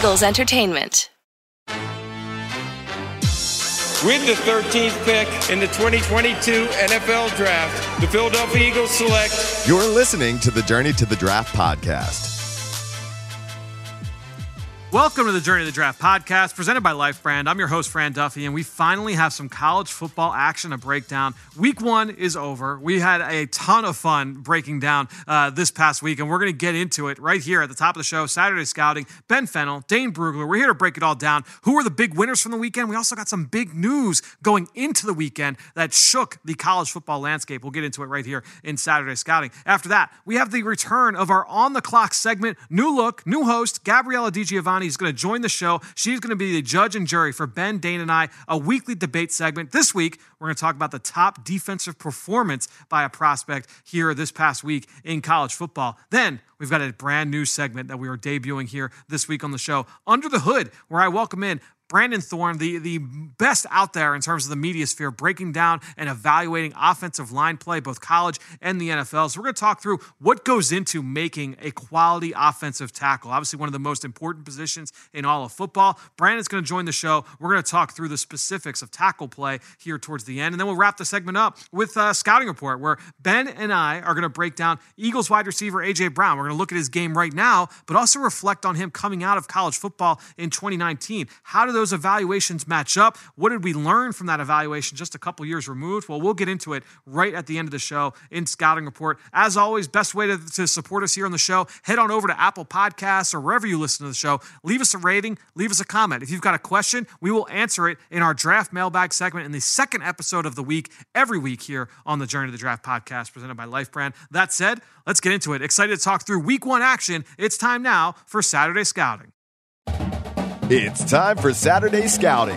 Eagles Entertainment. With the 13th pick in the 2022 NFL Draft, the Philadelphia Eagles select. You're listening to the Journey to the Draft podcast. Welcome to the Journey of the Draft podcast presented by Life Brand. I'm your host, Fran Duffy, and we finally have some college football action to break down. Week one is over. We had a ton of fun breaking down uh, this past week, and we're going to get into it right here at the top of the show. Saturday Scouting, Ben Fennell, Dane Brugler. We're here to break it all down. Who were the big winners from the weekend? We also got some big news going into the weekend that shook the college football landscape. We'll get into it right here in Saturday Scouting. After that, we have the return of our on the clock segment. New look, new host, Gabriella DiGiovanni is going to join the show. She's going to be the judge and jury for Ben, Dane, and I, a weekly debate segment. This week, we're going to talk about the top defensive performance by a prospect here this past week in college football. Then we've got a brand new segment that we are debuting here this week on the show, Under the Hood, where I welcome in Brandon Thorn, the, the best out there in terms of the media sphere, breaking down and evaluating offensive line play, both college and the NFL. So, we're going to talk through what goes into making a quality offensive tackle. Obviously, one of the most important positions in all of football. Brandon's going to join the show. We're going to talk through the specifics of tackle play here towards the end. And then we'll wrap the segment up with a scouting report where Ben and I are going to break down Eagles wide receiver A.J. Brown. We're going to look at his game right now, but also reflect on him coming out of college football in 2019. How do those evaluations match up? What did we learn from that evaluation just a couple years removed? Well, we'll get into it right at the end of the show in Scouting Report. As always, best way to, to support us here on the show, head on over to Apple Podcasts or wherever you listen to the show. Leave us a rating, leave us a comment. If you've got a question, we will answer it in our draft mailbag segment in the second episode of the week, every week here on the Journey to the Draft podcast presented by Life Brand. That said, let's get into it. Excited to talk through week one action. It's time now for Saturday Scouting. It's time for Saturday Scouting.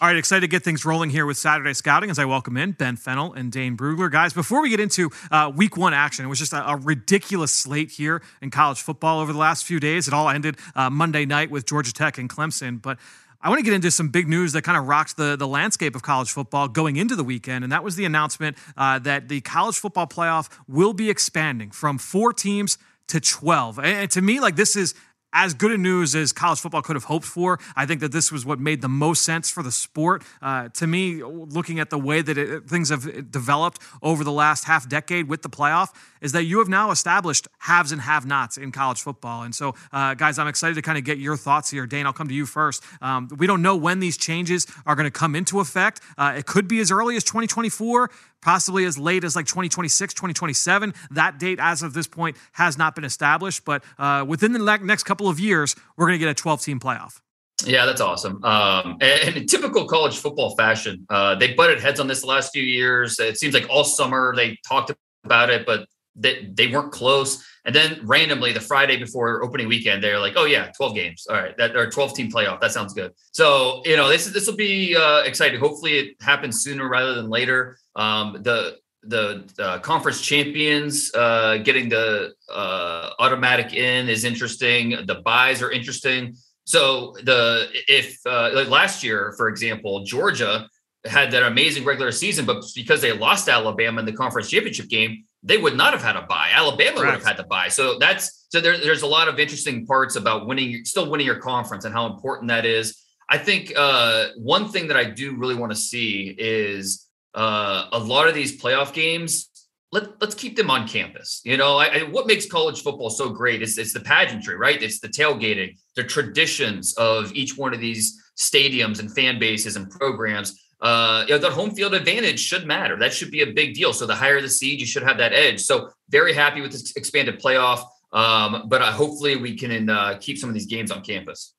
All right, excited to get things rolling here with Saturday Scouting as I welcome in Ben Fennell and Dane Brugler. Guys, before we get into uh, week one action, it was just a, a, ridiculous slate here in college football over the last few days. It all ended uh, Monday night with Georgia Tech and Clemson. But I want to get into some big news that kind of rocks the, the landscape of college football going into the weekend. And that was the announcement uh, that the college football playoff will be expanding from four teams to 12. And, and to me, like, this is as good a news as college football could have hoped for. I think that this was what made the most sense for the sport. Uh, to me, looking at the way that it, things have developed over the last half decade with the playoff, is that you have now established haves and have nots in college football. And so, uh, guys, I'm excited to kind of get your thoughts here. Dane, I'll come to you first. Um, we don't know when these changes are going to come into effect. Uh, it could be as early as 2024 possibly as late as like 2026, 2027. That date, as of this point, has not been established. But uh, within the next couple of years, we're going to get a 12 team playoff. Yeah, that's awesome. Um, and, in typical college football fashion, uh, they butted heads on this the last few years. It seems like all summer they talked about it, but they, they weren't close. And then randomly, the Friday before opening weekend, they're like, "Oh yeah, 12 games. All right, that or 12 team playoff. That sounds good." So you know, this this will be uh, exciting. Hopefully, it happens sooner rather than later. Um, the the uh, conference champions uh, getting the uh, automatic in is interesting. The buys are interesting. So the if uh, like last year, for example, Georgia had that amazing regular season, but because they lost Alabama in the conference championship game, they would not have had a buy. Alabama right. would have had to buy. So that's so there, there's a lot of interesting parts about winning, still winning your conference and how important that is. I think uh, one thing that I do really want to see is uh, a lot of these playoff games. Let, let's keep them on campus. You know, I, I, what makes college football so great is it's the pageantry, right? It's the tailgating, the traditions of each one of these stadiums and fan bases and programs uh, you know, that home field advantage should matter. That should be a big deal. So the higher the seed, you should have that edge. So very happy with this expanded playoff. Um, but uh, hopefully we can uh, keep some of these games on campus.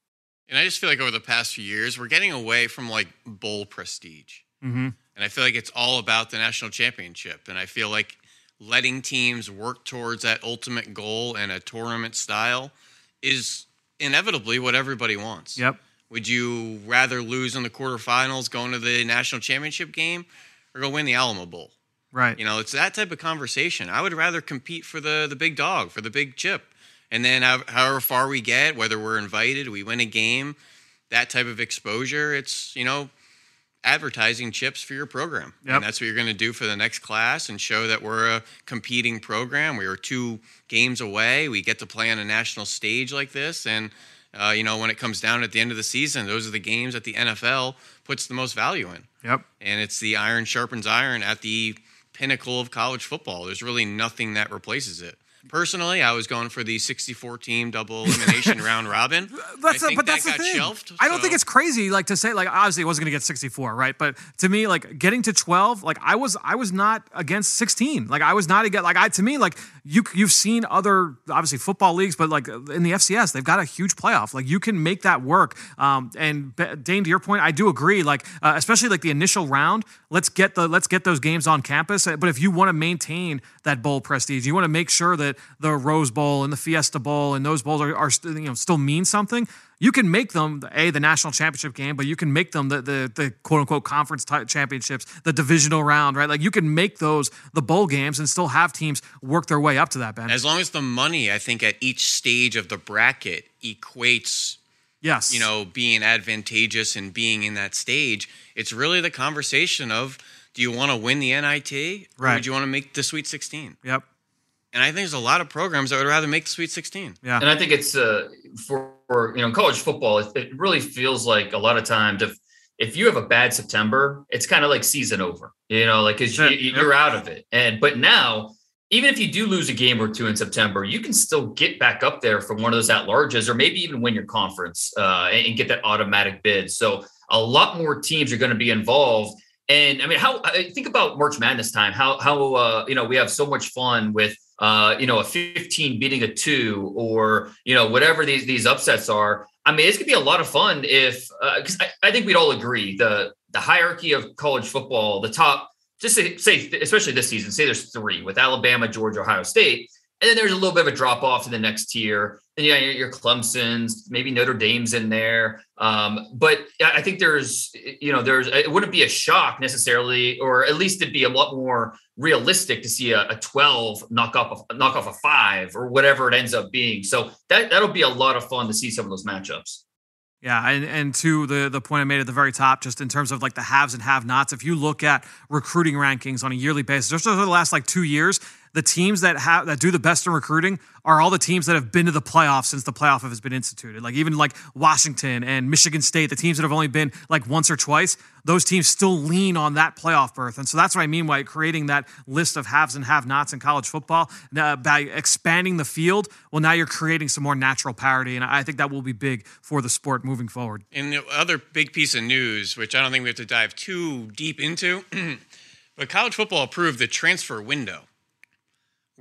And I just feel like over the past few years, we're getting away from like bowl prestige. Mm-hmm. And I feel like it's all about the national championship. And I feel like letting teams work towards that ultimate goal and a tournament style is inevitably what everybody wants. Yep. Would you rather lose in the quarterfinals going to the national championship game or go win the Alamo Bowl? Right. You know, it's that type of conversation. I would rather compete for the the big dog, for the big chip. And then however far we get, whether we're invited, we win a game, that type of exposure, it's, you know, advertising chips for your program. Yep. And that's what you're going to do for the next class and show that we're a competing program. We are two games away. We get to play on a national stage like this. And, uh, you know, when it comes down at the end of the season, those are the games that the NFL puts the most value in. Yep. And it's the iron sharpens iron at the pinnacle of college football. There's really nothing that replaces it. Personally, I was going for the 64 team double elimination round robin. That's I a, but that's that the got thing. shelved. I don't think it's crazy like to say like obviously it wasn't going to get 64, right? But to me like getting to 12, like I was I was not against 16. Like I was not against like I to me like you you've seen other obviously football leagues, but like in the FCS they've got a huge playoff. Like you can make that work. Um, and Dane, to your point, I do agree. Like uh, especially like the initial round, let's get the let's get those games on campus. But if you want to maintain that bowl prestige, you want to make sure that the Rose Bowl and the Fiesta Bowl and those bowls are, are you know still mean something. You can make them a the national championship game, but you can make them the the, the quote unquote conference championships, the divisional round, right? Like you can make those the bowl games and still have teams work their way up to that. Ben, As long as the money, I think, at each stage of the bracket equates, yes, you know, being advantageous and being in that stage, it's really the conversation of do you want to win the NIT or Right. would you want to make the Sweet 16? yep, And I think there's a lot of programs that would rather make the Sweet 16. yeah, And I think it's uh, for, for you know college football. It, it really feels like a lot of times if if you have a bad September, it's kind of like season over. You know, like because you, That's it. you- you're out of it. And but now, even if you do lose a game or two in September, you can still get back up there for one of those at larges, or maybe even win your conference uh, and, and get that automatic bid. So a lot more teams are going to be involved. And I mean, how I think about March Madness time? How how uh, you know we have so much fun with uh, you know a 15 beating a two or you know whatever these these upsets are. I mean, it's gonna be a lot of fun if because I, I think we'd all agree the the hierarchy of college football, the top, just say, say especially this season, say there's three with Alabama, Georgia, Ohio State, and then there's a little bit of a drop off to the next tier. Then you got your, your Clemson's, maybe Notre Dame's in there. Um, but I I think there's, you know, there's it wouldn't be a shock necessarily, or at least it'd be a lot more realistic to see a, a 12 knock off a, knock off a five or whatever it ends up being. So that that'll be a lot of fun to see some of those matchups. Yeah, and, and to the the point I made at the very top, just in terms of like the haves and have nots, if you look at recruiting rankings on a yearly basis, just over the last like two years, the teams that have that do the best in recruiting are all the teams that have been to the playoffs since the playoff has been instituted. Like even like Washington and Michigan State, the teams that have only been like once or twice, those teams still lean on that playoff berth. And so that's what I mean by creating that list of haves and have nots in college football. Uh, by expanding the field, well, now you're creating some more natural parity. And I think that will be big for the sport moving forward. And the other big piece of news, which I don't think we have to dive too deep into, but college football approved the transfer window,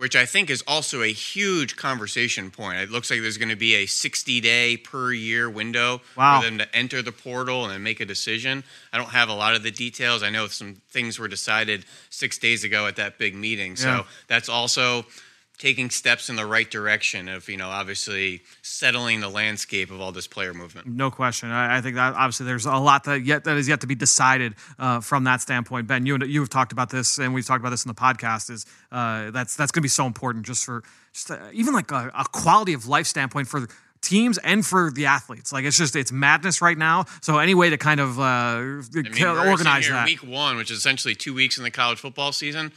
which I think is also a huge conversation point. It looks like there's going to be a 60 day per year window Wow. for them to enter the portal and make a decision. I don't have a lot of the details. I know some things were decided six days ago at that big meeting. So that's also taking steps in the right direction of, you know, obviously settling the landscape of all this player movement. No question. I, I think that obviously there's a lot that yet that is yet to be decided uh, from that standpoint. Ben, you and you have talked about this, and we've talked about this in the podcast. Is uh, that's that's going to be so important just for just uh, even like a, a quality of life standpoint for teams and for the athletes. Like it's just it's madness right now. So any way to kind of uh, I mean, organize that. Week one, which is essentially two weeks in the college football season.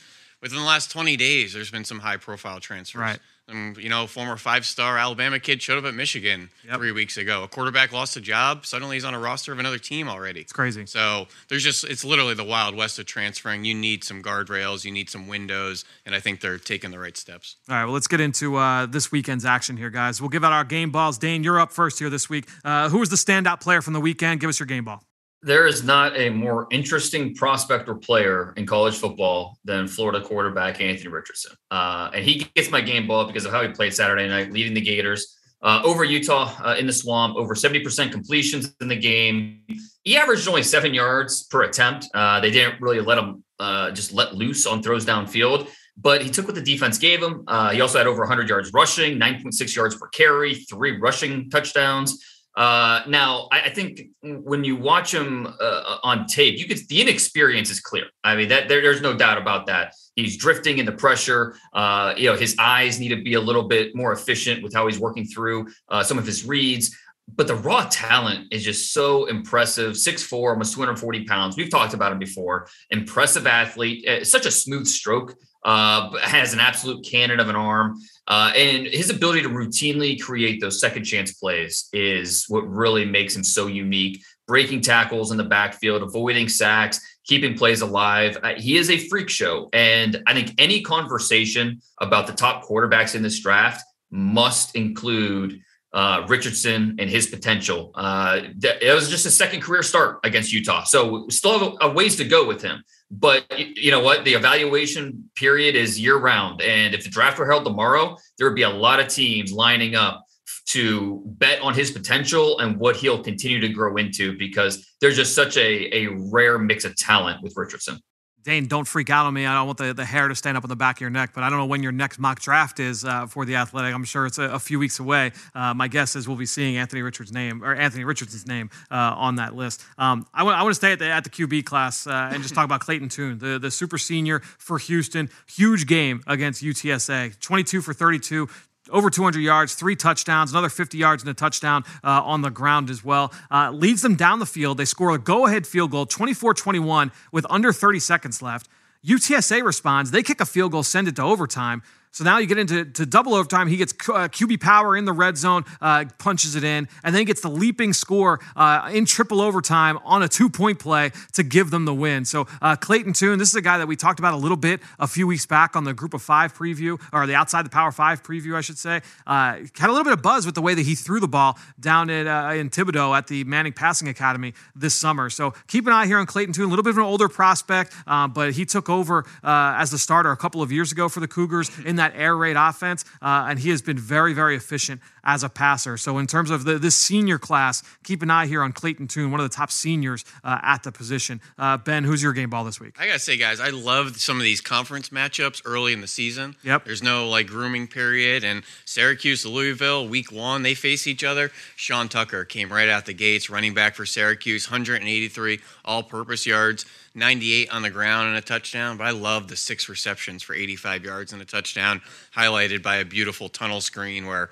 Within the last 20 days, there's been some high profile transfers. Right. Um, you know, former five star Alabama kid showed up at Michigan Yep. three weeks ago. A quarterback lost a job. Suddenly he's on a roster of another team already. It's crazy. So there's just, it's literally the wild west of transferring. You need some guardrails, you need some windows, and I think they're taking the right steps. All right, well, let's get into uh, this weekend's action here, guys. We'll give out our game balls. Dane, you're up first here this week. Uh, who was the standout player from the weekend? Give us your game ball. There is not a more interesting prospect or player in college football than Florida quarterback Anthony Richardson. Uh, and he gets my game ball because of how he played Saturday night, leading the Gators uh, over Utah uh, in the swamp, over 70% completions in the game. He averaged only seven yards per attempt. Uh, they didn't really let him uh, just let loose on throws downfield. But he took what the defense gave him. Uh, he also had over 100 yards rushing, 9.6 yards per carry, three rushing touchdowns. Uh, now, I, I think when you watch him uh, on tape, you could the inexperience is clear. I mean, that there, there's no doubt about that. He's drifting in the pressure. Uh, you know, his eyes need to be a little bit more efficient with how he's working through uh, some of his reads. But the raw talent is just so impressive. 6'4, almost 240 pounds. We've talked about him before. Impressive athlete, uh, such a smooth stroke, uh, has an absolute cannon of an arm. Uh, and his ability to routinely create those second chance plays is what really makes him so unique. Breaking tackles in the backfield, avoiding sacks, keeping plays alive. Uh, he is a freak show. And I think any conversation about the top quarterbacks in this draft must include uh, Richardson and his potential. Uh, it was just a second career start against Utah, so still have a, ways to go with him. But you know what? The evaluation period is year round, and if the draft were held tomorrow, there would be a lot of teams lining up to bet on his potential and what he'll continue to grow into because there's just such a, a rare mix of talent with Richardson. Dane, don't freak out on me. I don't want the, the hair to stand up on the back of your neck, but I don't know when your next mock draft is uh, for the Athletic. I'm sure it's a, a few weeks away. Uh, my guess is we'll be seeing Anthony Richards' name or Anthony Richardson's name uh, on that list. Um, I want I want to stay at the, at the QB class uh, and just talk about Clayton Tune, the the super senior for Houston. Huge game against UTSA, 22 for 32, over 200 yards, three touchdowns, another 50 yards and a touchdown uh, on the ground as well. Uh, leads them down the field. They score a go ahead field goal, 24 21, with under 30 seconds left. UTSA responds. They kick a field goal, send it to overtime. So now you get into to double overtime. He gets uh, QB power in the red zone, uh, punches it in, and then he gets the leaping score uh, in triple overtime on a two point play to give them the win. So uh, Clayton Tune, this is a guy that we talked about a little bit a few weeks back on the Group of Five preview, or the Outside the Power Five preview, I should say. Uh, had a little bit of buzz with the way that he threw the ball down uh, in Thibodaux at the Manning Passing Academy this summer. So keep an eye here on Clayton Tune, a little bit of an older prospect, but he took over as the starter a couple of years ago for the Cougars in that that air raid offense, uh, and he has been very, very efficient as a passer. So, in terms of the, this senior class, keep an eye here on Clayton Tune, one of the top seniors uh, at the position. Uh, ben, who's your game ball this week? I gotta say, guys, I love some of these conference matchups early in the season. Yep. There's no like grooming period, and Syracuse, Louisville, week one, they face each other. Sean Tucker came right out the gates, running back for Syracuse, 183 all-purpose yards. 98 on the ground and a touchdown, but I love the six receptions for 85 yards and a touchdown, highlighted by a beautiful tunnel screen where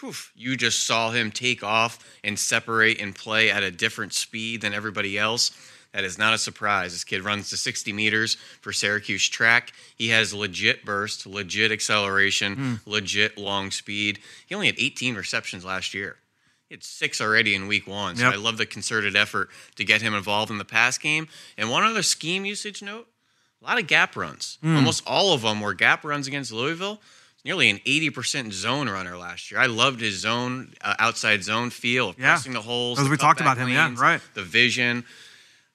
whew, you just saw him take off and separate and play at a different speed than everybody else. That is not a surprise. This kid runs to 60 meters for Syracuse track. He has legit burst, legit acceleration, mm. legit long speed. He only had 18 receptions last year. He had six already in week one. So yep. I love the concerted effort to get him involved in the pass game. And one other scheme usage note a lot of gap runs. Mm. Almost all of them were gap runs against Louisville nearly an 80% zone runner last year. I loved his zone, uh, outside zone feel yeah. pressing the holes. As we talked about him, lanes, yeah, right. The vision.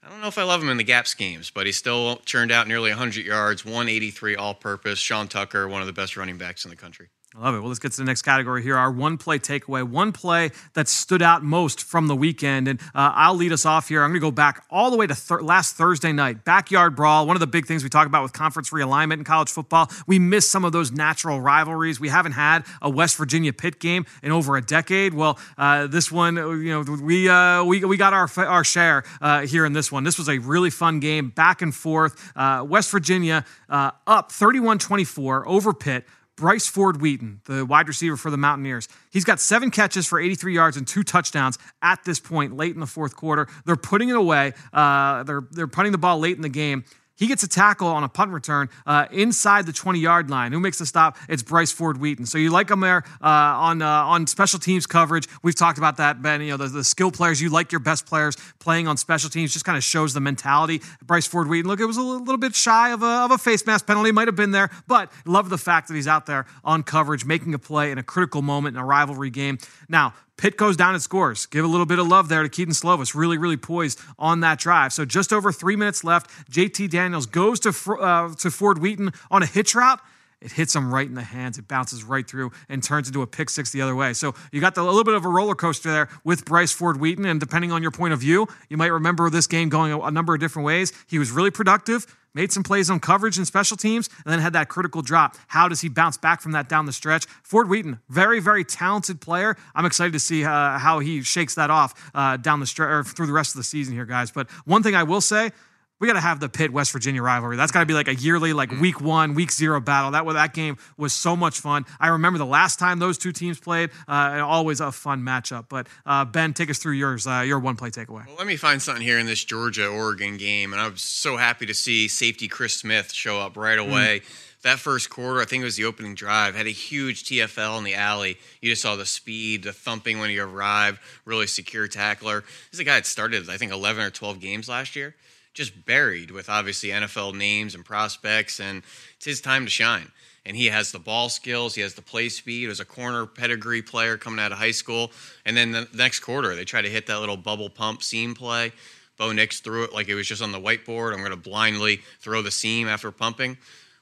I don't know if I love him in the gap schemes, but he still churned out nearly 100 yards, 183 all purpose. Sean Tucker, one of the best running backs in the country. I love it. Well, let's get to the next category here. Our one play takeaway, one play that stood out most from the weekend. And uh, I'll lead us off here. I'm going to go back all the way to last Thursday night. Backyard brawl, one of the big things we talk about with conference realignment in college football. We miss some of those natural rivalries. We haven't had a West Virginia Pitt game in over a decade. Well, uh, this one, you know, we, uh, we, we got our, our share uh, here in this one. This was a really fun game, back and forth. Uh, West Virginia uh, up 31 24 over Pitt. Bryce Ford Wheaton, the wide receiver for the Mountaineers. He's got seven catches for 83 yards and two touchdowns at this point, late in the fourth quarter. They're putting it away. Uh, they're, they're putting the ball late in the game. He gets a tackle on a punt return uh, inside the 20 yard line. Who makes the stop? It's Bryce Ford Wheaton. So you like him there uh, on uh, on special teams coverage. We've talked about that, Ben. You know, the, the, skill players, you like your best players playing on special teams, just kind of shows the mentality. Bryce Ford Wheaton, look, it was a little, bit shy of a, of a face mask penalty, might have been there, but love the fact that he's out there on coverage, making a play in a critical moment in a rivalry game. Now, Pitt goes down and scores. Give a little bit of love there to Kedon Slovis. Really, really poised on that drive. So just over three minutes left. JT Daniels goes to, uh, to Ford Wheaton on a hitch route. It hits him right in the hands. It bounces right through and turns into a pick six the other way. So you got a little bit of a roller coaster there with Bryce Ford Wheaton. And depending on your point of view, you might remember this game going a, number of different ways. He was really productive made some plays on coverage and special teams, and then had that critical drop. How does he bounce back from that down the stretch? Ford Wheaton, very, very talented player. I'm excited to see uh, how he shakes that off uh, down the stretch through the rest of the season here, guys. But one thing I will say, we got to have the Pitt West Virginia rivalry. That's got to be like a yearly, like Mm-hmm. week one, week zero battle. That that game was so much fun. I remember the last time those two teams played, uh, always a fun matchup. But uh, Ben, take us through yours, uh, your one play takeaway. Well, let me find something here in this Georgia Oregon game, and I was so happy to see safety Chris Smith show up right away. That first quarter, I think it was the opening drive, had a huge TFL in the alley. You just saw the speed, the thumping when he arrived, really secure tackler. This is a guy that started, I think, 11 or 12 games last year, just buried with obviously NFL names and prospects, and it's his time to shine. And he has the ball skills, he has the play speed. He was a corner pedigree player coming out of high school, and then the next quarter they try to hit that little bubble pump seam play. Bo Nix threw it like it was just on the whiteboard. I'm going to blindly throw the seam after pumping.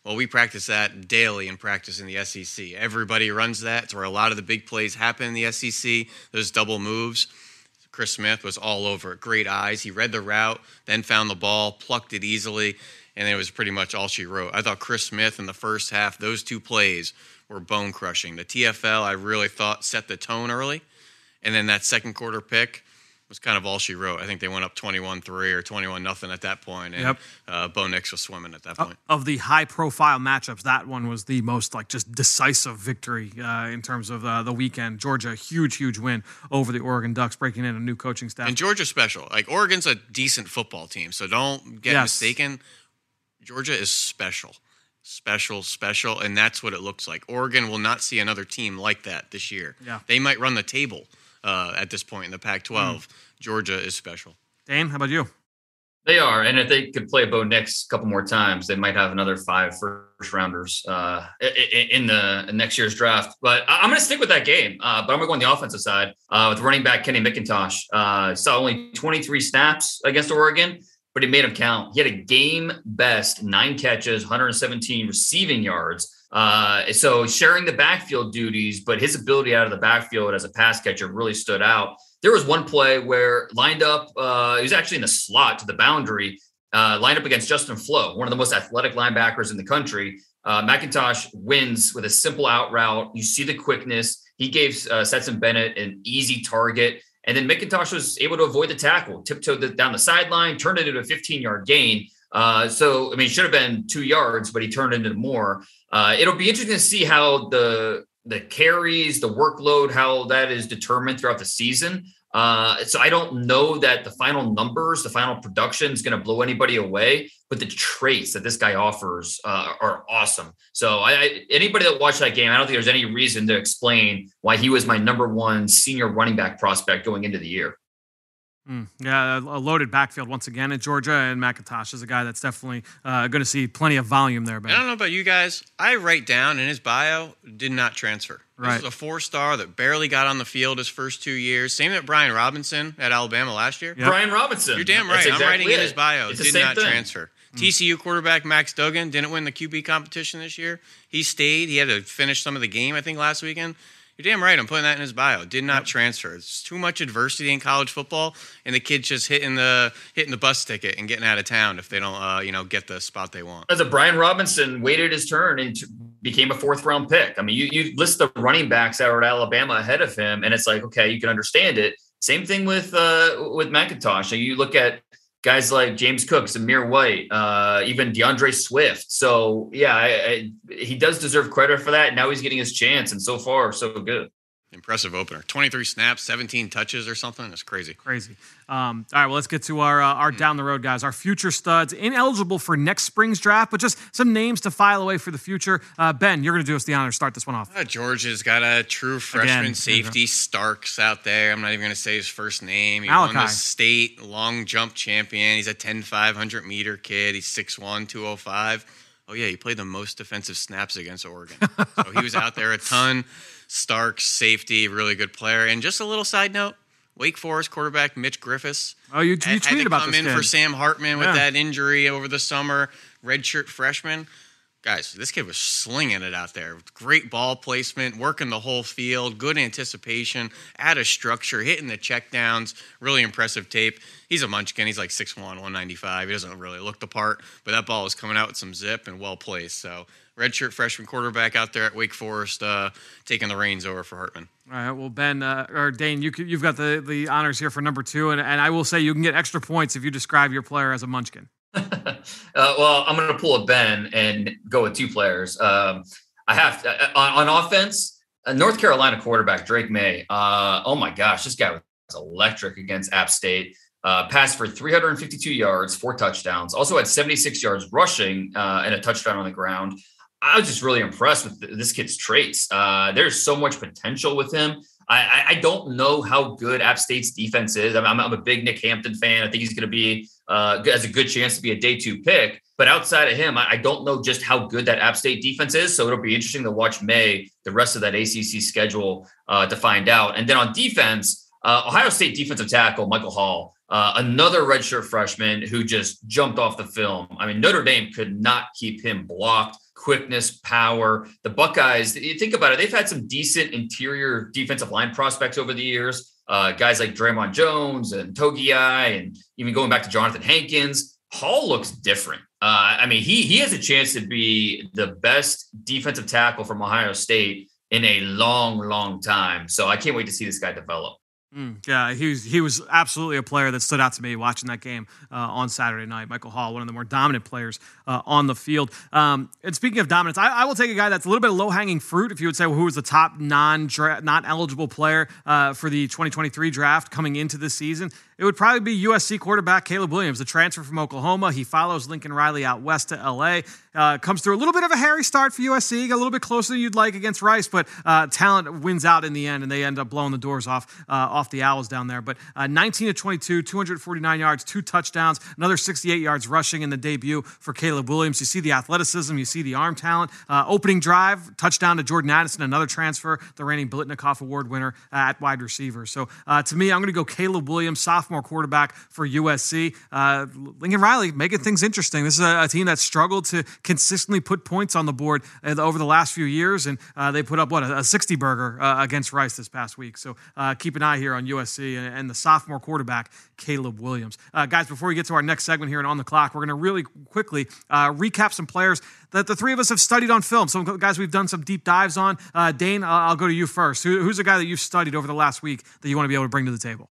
Well, we practice that daily in practice in the SEC. Everybody runs that. It's where a lot of the big plays happen in the SEC. Those double moves. Chris Smith was all over it. Great eyes. He read the route, then found the ball, plucked it easily, and it was pretty much all she wrote. I thought Chris Smith in the first half, those two plays were bone crushing. The TFL, I really thought set the tone early, and then that second quarter pick was kind of all she wrote. I think they went up 21 3 or 21 nothing at that point, and Yep. uh, Bo Nix was swimming at that point. Of the high profile matchups, that one was the most like just decisive victory uh, in terms of uh, the weekend. Georgia, huge, huge win over the Oregon Ducks, breaking in a new coaching staff. And Georgia's special. Like Oregon's a decent football team, so don't get Yes. mistaken. Georgia is special. Special, special, and that's what it looks like. Oregon will not see another team like that this year. Yeah. They might run the table uh, at this point in the Pac 12. Hmm. Georgia is special. Dane, how about you? They are, and if they could play Bo Nix a couple more times, they might have another five first rounders uh, i- i- in the next year's draft. But I- I'm going to stick with that game. Uh, but I'm going to go on the offensive side uh, with running back Kenny McIntosh. Uh, saw only 23 snaps against Oregon, but he made them count. He had a game best nine catches, 117 receiving yards. Uh, so sharing the backfield duties, but his ability out of the backfield as a pass catcher really stood out. There was one play where lined up, uh, he was actually in the slot to the boundary, uh, lined up against Justin Flowe, one of the most athletic linebackers in the country. Uh, McIntosh wins with a simple out route. You see the quickness. He gave uh, Stetson Bennett an easy target. And then McIntosh was able to avoid the tackle, tiptoed the, down the sideline, turned it into a 15 yard gain. Uh, so, I mean, it should have been two yards, but he turned into more. Uh, it'll be interesting to see how the the carries, the workload, how that is determined throughout the season. Uh, so I don't know that the final numbers, the final production is going to blow anybody away, but the traits that this guy offers uh, are awesome. So I, I, anybody that watched that game, I don't think there's any reason to explain why he was my number one senior running back prospect going into the year. Mm, yeah, a loaded backfield once again at Georgia, and McIntosh is a guy that's definitely uh, going to see plenty of volume there. I don't know about you guys. I write down in his bio, did not transfer. Right. This is a four star that barely got on the field his first two years. Same at Brian Robinson at Alabama last year. Yep. Brian Robinson. You're damn That's right. I'm exactly writing in his bio. It's Did not thing. transfer. TCU quarterback Max Duggan didn't win the QB competition this year. He stayed. He had to finish some of the game, I think, last weekend. You're damn right. I'm putting that in his bio. Did not transfer. It's too much adversity in college football, and the kid's just hitting the hitting the bus ticket and getting out of town if they don't, uh, you know, get the spot they want. as a Brian Robinson waited his turn and became a fourth round pick. I mean, you you list the running backs that were at Alabama ahead of him, and it's like, okay, you can understand it. Same thing with uh, with McIntosh. So you look at guys like James Cook, Zamir White, uh, even D'Andre Swift. So yeah, I, I, he does deserve credit for that. Now he's getting his chance, and so far, so good. Impressive opener. 23 snaps, 17 touches or something. That's crazy. Crazy. Um, all right, well, let's get to our uh, our down the road guys, our future studs, ineligible for next spring's draft, but just some names to file away for the future. Uh, ben, you're going to do us the honor. to Start this one off. Uh, Georgia's got a true freshman Again. safety, Starks, out there. I'm not even going to say his first name. He won the state long jump champion. He's a 10 500 meter kid. He's 6'1, 205. Oh, yeah, he played the most defensive snaps against Oregon. so he was out there a ton. Stark, safety, really good player. And just a little side note Wake Forest quarterback Mitch Griffis. Oh, you, you had- had tweeted to about come this in kid. for Sam Hartman with Yeah. that injury over the summer, redshirt freshman. Guys, this kid was slinging it out there. Great ball placement, working the whole field, good anticipation, out of structure, hitting the checkdowns. Really impressive tape. He's a munchkin. He's like 6'1, 195. He doesn't really look the part, but that ball was coming out with some zip and well placed. So, redshirt freshman quarterback out there at Wake Forest, uh, taking the reins over for Hartman. All right, well, Ben uh, or Dane, you, you've got the, the honors here for number two, and, and I will say you can get extra points if you describe your player as a munchkin. Uh, well, I'm going to pull a Ben and go with two players. Um, I have to, uh, on, on, offense. North Carolina quarterback Drake Maye. Uh, oh my gosh, this guy was electric against App State. Uh, passed for 352 yards, four touchdowns. Also had 76 yards rushing uh, and a touchdown on the ground. I was just really impressed with this kid's traits. Uh, there's so much potential with him. I, I, don't know how good App State's defense is. I'm, I'm a big Nick Hampton fan. I think he's going to be uh, has a good chance to be a day two pick. But outside of him, I, I don't know just how good that App State defense is. So it'll be interesting to watch Maye the rest of that ACC schedule uh, to find out. And then on defense, uh, Ohio State defensive tackle Michael Hall. Uh, another redshirt freshman who just jumped off the film. I mean, Notre Dame could not keep him blocked quickness, power. The Buckeyes, you think about it, they've had some decent interior defensive line prospects over the years. Uh, guys like Dre'Mont Jones and Togiai, and even going back to Jonathan Hankins. Hall looks different. Uh, I mean, he he has a chance to be the best defensive tackle from Ohio State in a long, long time. So I can't wait to see this guy develop. Mm, yeah, he was he was absolutely a player that stood out to me watching that game uh, on Saturday night. Michael Hall, one of the more dominant players uh, on the field. Um, and speaking of dominance, I, I, will take a guy that's a little bit of low hanging fruit. If you would say well, who was the top non not eligible player uh, for the 2023 draft coming into the season, it would probably be USC quarterback Caleb Williams, the transfer from Oklahoma. He follows Lincoln Riley out west to LA. Uh, comes through a little bit of a hairy start for USC, a little bit closer than you'd like against Rice, but uh, talent wins out in the end, and they end up blowing the doors off uh, off the Owls down there. But uh, 19 to 22, 249 yards, two touchdowns, another 68 yards rushing in the debut for Caleb Williams. You see the athleticism, you see the arm talent. Uh, opening drive, touchdown to Jordan Addison, another transfer, the reigning Biletnikoff Award winner at wide receiver. So uh, to me, I'm going to go Caleb Williams, sophomore quarterback for USC. Lincoln Riley making things interesting. This is a, a, team that struggled to consistently put points on the board over the last few years, and uh, they put up what a, a 60 burger uh, against Rice this past week. So uh, keep an eye here on USC and, and the sophomore quarterback Caleb Williams. Uh, guys, before we get to our next segment here and on the clock, we're going to really quickly recap some players that the three of us have studied on film. Some guys we've done some deep dives on. Dane, I'll go to you first. Who, who's a guy that you've studied over the last week that you want to be able to bring to the table?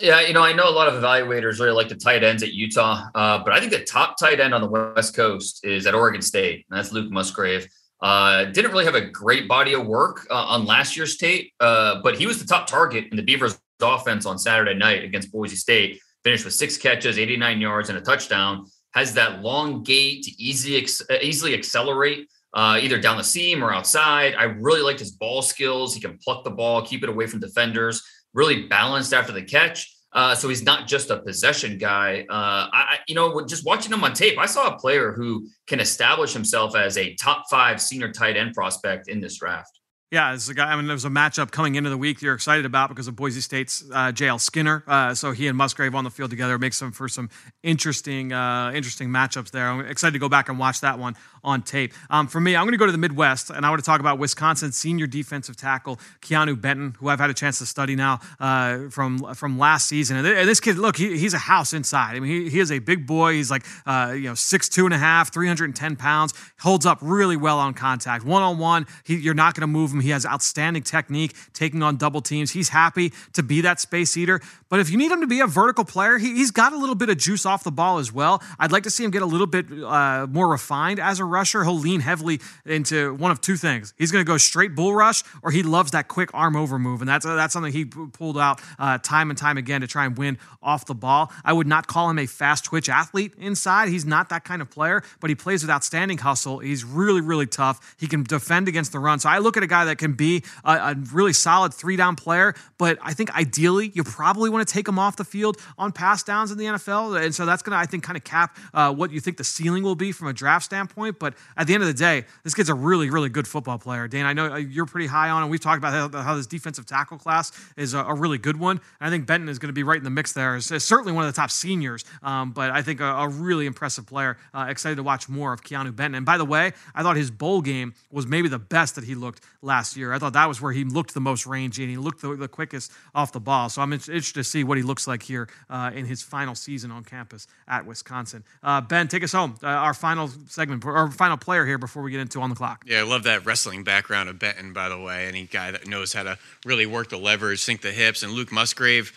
Yeah, you know, I know a lot of evaluators really like the tight ends at Utah, uh, but I think the top tight end on the West Coast is at Oregon State, and that's Luke Musgrave. Uh, didn't really have a great body of work uh, on last year's tape, uh, but he was the top target in the Beavers' offense on Saturday night against Boise State. Finished with six catches, 89 yards, and a touchdown. Has that long gait to easy uh, easily accelerate. Uh, either down the seam or outside. I really liked his ball skills. He can pluck the ball, keep it away from defenders really balanced after the catch. Uh, so he's not just a possession guy. Uh, I, you know, just watching him on tape, I saw a player who can establish himself as a top five senior tight end prospect in this draft. Yeah, it's a guy. I mean, there was a matchup coming into the week you're excited about because of Boise State's uh, JL Skinner. Uh, so he and Musgrave on the field together makes some for some interesting, uh, interesting matchups there. I'm excited to go back and watch that one on tape. Um, for me, I'm going to go to the Midwest and I want to talk about Wisconsin senior defensive tackle Keanu Benton, who I've had a chance to study now uh, from from last season. And this kid, look, he, he's a house inside. I mean, he, he is a big boy. He's like uh, you know six two and a half, 310 pounds. Holds up really well on contact, one on one. You're not going to move him. He has outstanding technique, taking on double teams. He's happy to be that space eater. But if you need him to be a vertical player, he, has got a little bit of juice off the ball as well. I'd like to see him get a little bit uh, more refined as a rusher. He'll lean heavily into one of two things. He's going to go straight bull rush, or he loves that quick arm over move, and that's uh, that's something he pulled out uh, time and time again to try and win off the ball. I would not call him a fast twitch athlete inside. He's not that kind of player, but he plays with outstanding hustle. He's really really tough. He can defend against the run. So I look at a guy that can be a, a really solid three down player, but I think ideally you probably want to take him off the field on pass downs in the NFL. And so that's going to, I think, kind of cap uh, what you think the ceiling will be from a draft standpoint. But at the end of the day, this kid's a really, really good football player. Dan, I know uh, you're pretty high on him. We've talked about how, this defensive tackle class is a, really good one. And I think Benton is going to be right in the mix there. It's certainly one of the top seniors, um, but I think a, a really impressive player. Uh, excited to watch more of Keanu Benton. And by the way, I thought his bowl game was maybe the best that he looked last year. I thought that was where he looked the most rangy and he looked the, the quickest off the ball. So I'm interested to see what he looks like here uh, in his final season on campus at Wisconsin. Uh, ben, take us home. Uh, our final segment, our final player here before we get into on the clock. Yeah, I love that wrestling background of Benton, by the way. Any guy that knows how to really work the levers, sink the hips, and Luke Musgrave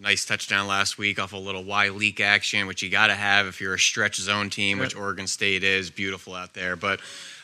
Nice touchdown last week off a little Y leak action, which you got to have if you're a stretch zone team, which Oregon State is. Beautiful out there. But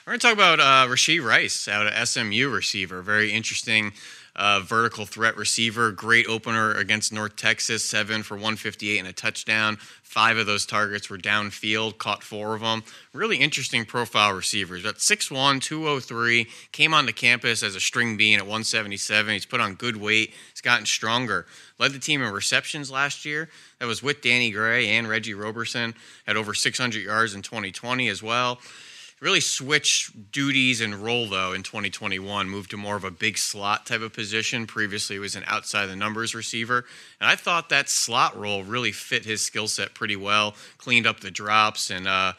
we're going to talk about uh, Rashee Rice out of SMU receiver. Very interesting uh, vertical threat receiver. Great opener against North Texas, seven for 158 and a touchdown. Five of those targets were downfield, caught four of them. Really interesting profile receivers. But 6'1, 203, came onto campus as a string bean at 177. He's put on good weight. He's gotten stronger. Led the team in receptions last year. That was with Danny Gray and Reggie Roberson. Had over 600 yards in 2020 as well really switch duties and role though in 2021 moved to more of a big slot type of position. Previously was an outside the numbers receiver. And i thought that slot role really fit his skill set pretty well cleaned up the drops and uh,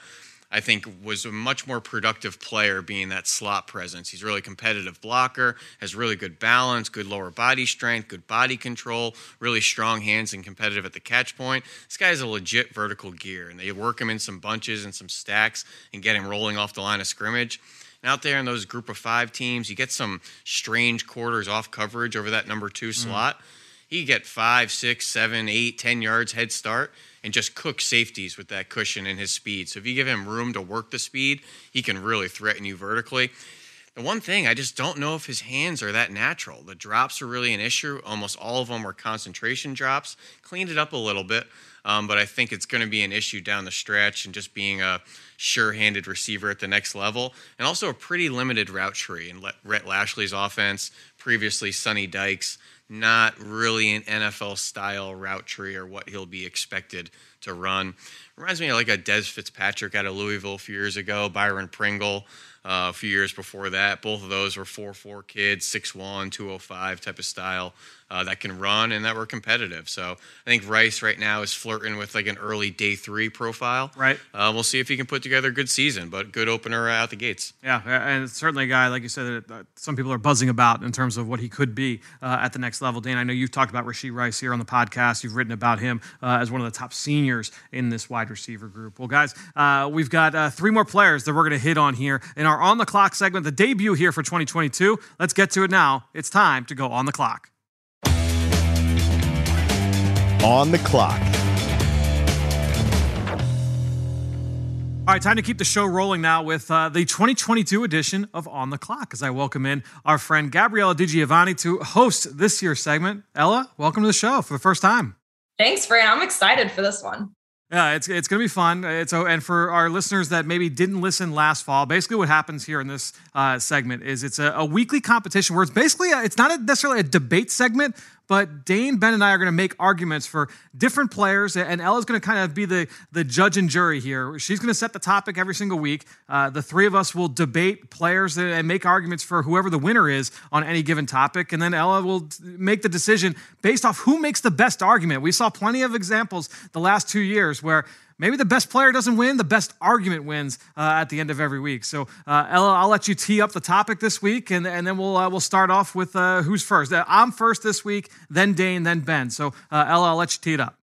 I think was a much more productive player being that slot presence. He's really competitive blocker, has really good balance, good lower body strength, good body control, really strong hands and competitive at the catch point. This guy is a legit vertical gear, and they work him in some bunches and some stacks and get him rolling off the line of scrimmage. And out there in those group of five teams, you get some strange quarters off coverage over that number two mm. slot. He get five, six, seven, eight, ten yards head start and just cook safeties with that cushion and his speed. So if you give him room to work the speed, he can really threaten you vertically. The one thing I just don't know if his hands are that natural. The drops are really an issue. Almost all of them were concentration drops. Cleaned it up a little bit, um, but I think it's going to be an issue down the stretch and just being a sure-handed receiver at the next level, and also a pretty limited route tree in Rhett Lashlee's offense. Previously, Sonny Dykes not really an NFL style route tree or what he'll be expected to run. Reminds me of like a Dez Fitzpatrick out of Louisville a few years ago, Byron Pringle uh, a few years before that. Both of those were 4 4 kids, 6'1, 205 type of style uh, that can run and that were competitive. So I think Rice right now is flirting with like an early day three profile. Right. Uh, we'll see if he can put together a good season, but good opener out the gates. Yeah, and certainly a guy like you said that some people are buzzing about in terms of what he could be uh, at the next level. Dan, I know you've talked about Rashee Rice here on the podcast. You've written about him uh, as one of the top seniors in this wide receiver group. Well, guys, uh, we've got uh, three more players that we're going to hit on here in our on the clock segment, the debut here for 2022. Let's get to it now. It's time to go on the clock on the clock. All right, time to keep the show rolling now with uh, the 2022 edition of On the Clock as I welcome in our friend Gabriella DiGiovanni to host this year's segment. Ella, welcome to the show for the first time. Thanks, Fran. I'm excited for this one. Yeah, it's it's going to be fun. It's and for our listeners that maybe didn't listen last fall, basically what happens here in this uh, segment is it's a, a, weekly competition where it's basically a, it's not a, necessarily a debate segment, but Dane, Ben, and I are going to make arguments for different players, and Ella's going to kind of be the, the judge and jury here. She's going to set the topic every single week. Uh, the three of us will debate players and make arguments for whoever the winner is on any given topic, and then Ella will make the decision based off who makes the best argument. We saw plenty of examples the last two years where maybe the best player doesn't win, the best argument wins uh, at the end of every week. So, uh, Ella, I'll let you tee up the topic this week, and, and then we'll uh, we'll start off with uh, who's first. Uh, I'm first this week, then Dane, then Ben. So, uh, Ella, I'll let you tee it up.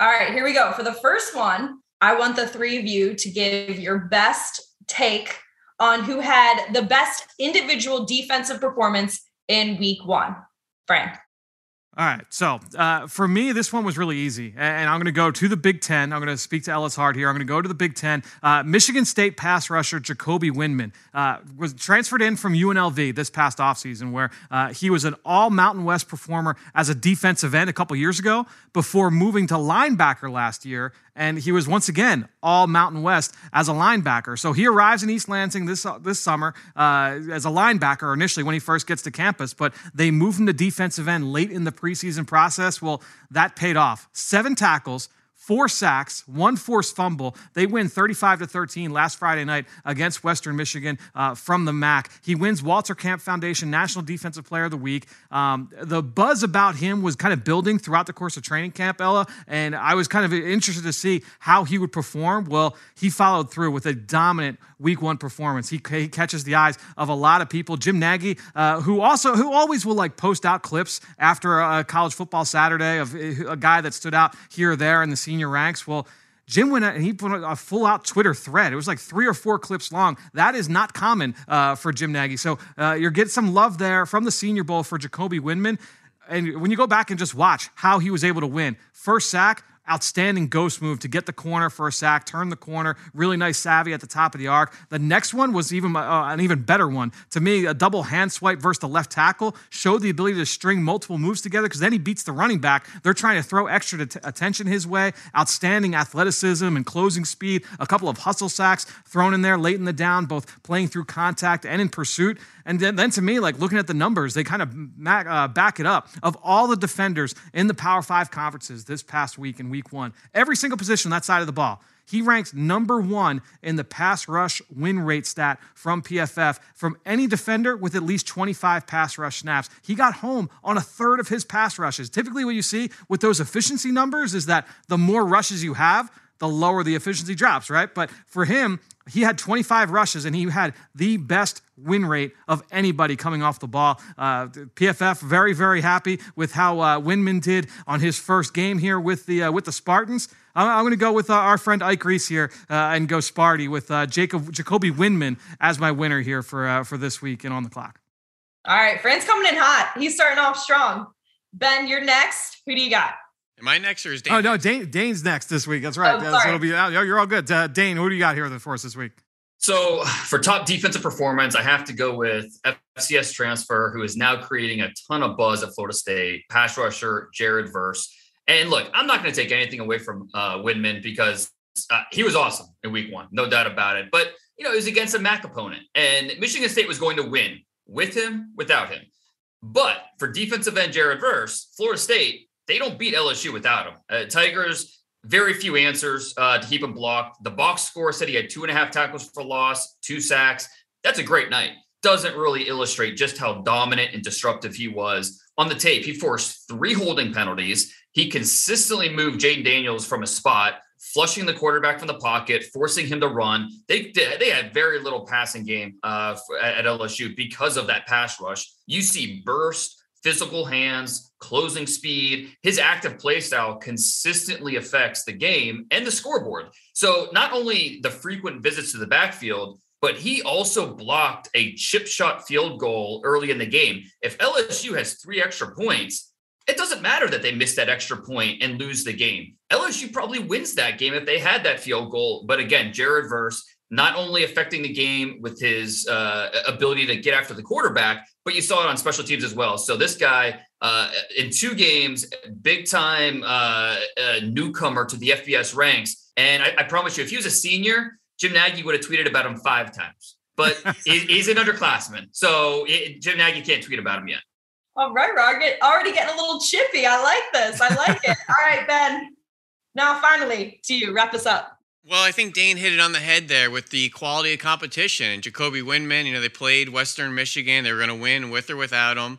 All right, here we go. For the first one, I want the three of you to give your best take on who had the best individual defensive performance in week one. Fran. All right. So uh, for me, this one was really easy. And I'm going to go to the Big Ten. I'm going to speak to Ellis Hart here. I'm going to go to the Big Ten. Uh, Michigan State pass rusher Jacoby Windmon uh, was transferred in from UNLV this past offseason, where uh, he was an all Mountain West performer as a defensive end a couple years ago before moving to linebacker last year and he was once again all Mountain West as a linebacker. So he arrives in East Lansing this this summer uh, as a linebacker initially when he first gets to campus, but they move him to defensive end late in the preseason process. Well, that paid off. Seven tackles four sacks, one forced fumble. They win 35 to 13 last Friday night against Western Michigan uh, from the MAC. He wins Walter Camp Foundation National Defensive Player of the Week. Um, the buzz about him was kind of building throughout the course of training camp, Ella, and I was kind of interested to see how he would perform. Well, he followed through with a dominant week one performance. He, he catches the eyes of a lot of people. Jim Nagy, uh, who also who always will like post out clips after a college football Saturday of a guy that stood out here or there in the senior ranks. Well, Jim went out and he put a full out Twitter thread. It was like three or four clips long. That is not common uh, for Jim Nagy. So uh, you're getting some love there from the Senior Bowl for Jacoby Windmon. and when you go back and just watch how he was able to win, first sack, outstanding ghost move to get the corner for a sack, turn the corner, really nice savvy at the top of the arc. The next one was even uh, an even better one. To me, a double hand swipe versus the left tackle showed the ability to string multiple moves together because then he beats the running back. They're trying to throw extra t- attention his way. Outstanding athleticism and closing speed, a couple of hustle sacks thrown in there late in the down, both playing through contact and in pursuit. And then, then to me, like looking at the numbers, they kind of uh, back it up. Of all the defenders in the Power Five conferences this past week in week one, every single position on that side of the ball, he ranks number one in the pass rush win rate stat from PFF from any defender with at least 25 pass rush snaps. He got home on a third of his pass rushes. Typically, what you see with those efficiency numbers is that the more rushes you have, the lower the efficiency drops, right? But for him, he had 25 rushes and he had the best win rate of anybody coming off the ball. Uh, PFF very very happy with how uh, Windmon did on his first game here with the uh, with the Spartans. I'm, I'm going to go with uh, our friend Ike Reese here uh, and go Sparty with uh, Jacob Jacoby Windmon as my winner here for for this week and on the clock. All right, Fran's coming in hot. He's starting off strong. Ben, you're next. Who do you got? Am I next or is Dane? Oh no, Dane, Dane's next this week. That's right. Oh, so it'll be you're all good. Uh, Dane, who do you got here for us this week? So for top defensive performance, I have to go with FCS transfer, who is now creating a ton of buzz at Florida State, pass rusher Jared Verse. And look, I'm not going to take anything away from uh, Windmon because uh, he was awesome in week one, no doubt about it. But, you know, it was against a MAC opponent, and Michigan State was going to win with him, without him. But for defensive end Jared Verse, Florida State, they don't beat LSU without him. Uh, Tigers, very few answers uh, to keep him blocked. The box score said he had two and a half tackles for loss, two sacks. That's a great night. Doesn't really illustrate just how dominant and disruptive he was on the tape. He forced three holding penalties. He consistently moved Jayden Daniels from a spot, flushing the quarterback from the pocket, forcing him to run. They they had very little passing game uh, at LSU because of that pass rush. You see burst physical hands, closing speed. His active play style consistently affects the game and the scoreboard. So not only the frequent visits to the backfield, but he also blocked a chip shot field goal early in the game. If LSU has three extra points, it doesn't matter that they missed that extra point and lose the game. LSU probably wins that game if they had that field goal. But again, Jared Verse not only affecting the game with his uh, ability to get after the quarterback, but you saw it on special teams as well. So this guy, uh, in two games, big time uh, uh newcomer to the FBS ranks. And I, I, promise you, if he was a senior, Jim Nagy would have tweeted about him five times. But he's an underclassman, so it, Jim Nagy can't tweet about him yet. All right, Rocket, already getting a little chippy. I like this. I like it. All right, Ben. Now, finally, to you, wrap us up. Well, I think Dane hit it on the head there with the quality of competition. And Jacoby Windmon, you know, they played Western Michigan. They were going to win with or without him.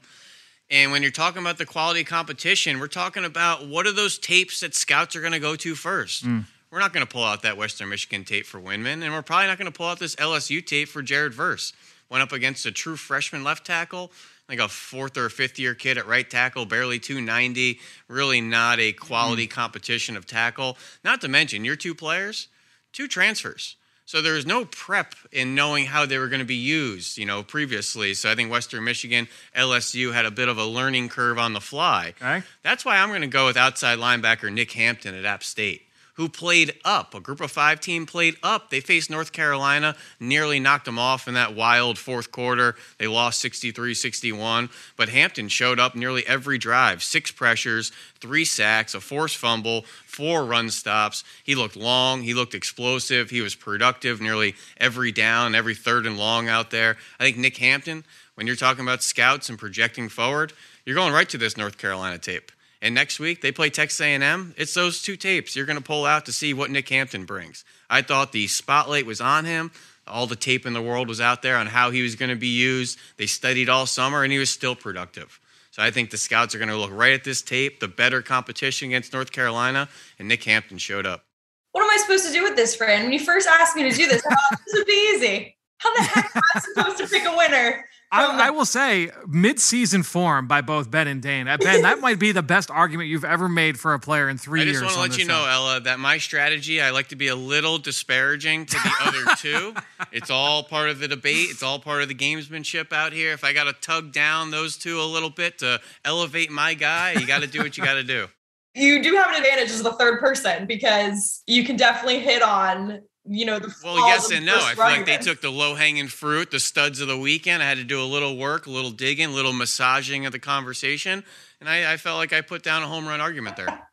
And when you're talking about the quality of competition, we're talking about what are those tapes that scouts are going to go to first. Mm. We're not going to pull out that Western Michigan tape for Windmon, and we're probably not going to pull out this LSU tape for Jared Verse. Went up against a true freshman left tackle, like a fourth or fifth year kid at right tackle, barely 290. Really not a quality mm. competition of tackle. Not to mention, your two players, two transfers. So there was no prep in knowing how they were going to be used, you know, previously. So I think Western Michigan, LSU had a bit of a learning curve on the fly. Okay. That's why I'm going to go with outside linebacker Nick Hampton at App State who played up. A group of five team played up. They faced North Carolina, nearly knocked them off in that wild fourth quarter. They lost 63 61. But Hampton showed up nearly every drive six pressures, three sacks, a forced fumble, four run stops. He looked long, he looked explosive, he was productive nearly every down, every third and long out there. I think Nick Hampton, when you're talking about scouts and projecting forward, you're going right to this North Carolina tape. And next week they play Texas A&M. It's those two tapes you're going to pull out to see what Nick Hampton brings. I thought the spotlight was on him. All the tape in the world was out there on how he was going to be used. They studied all summer, and he was still productive. So I think the scouts are going to look right at this tape, the better competition against North Carolina, and Nick Hampton showed up. What am I supposed to do with this, friend? When you first asked me to do this, I thought this would be easy. How the heck am I supposed to pick a winner? I, I, will say mid-season form by both Ben and Dane. Uh, ben, that might be the best argument you've ever made for a player in three years. I just want to let you know, Ella, that my strategy, I like to be a little disparaging to the other two. It's all part of the debate. It's all part of the gamesmanship out here. If I got to tug down those two a little bit to elevate my guy, you got to do what you got to do. You do have an advantage as the third person because you can definitely hit on you know, the well, yes and no. I feel like they took the low hanging fruit, the studs of the weekend. I had to do a little work, a little digging, a little massaging of the conversation, and I, I felt like I put down a home run argument there.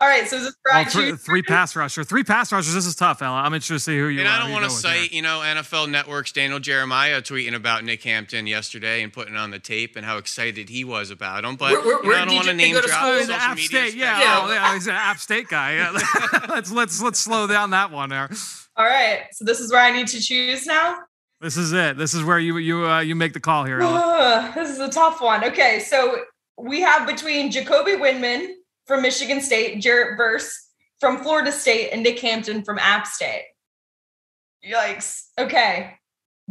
All right, so is this well, three, three pass rusher, three pass rushers. This is tough, Ella. I'm interested to see who you. Are. And I don't want to cite, you know, NFL Network's Daniel Jeremiah tweeting about Nick Hampton yesterday and putting on the tape and how excited he was about him. But we're, we're, you know, I don't want to name drop social App. State, yeah, yeah. Oh, yeah, he's an App State guy. Yeah. let's let's let's slow down that one there. All right, so this is where I need to choose now. This is it. This is where you you uh, you make the call here. this is a tough one. Okay, so we have between Jacoby Windmon from Michigan State, Jared Verse from Florida State and Nick Hampton from App State. Yikes. Okay.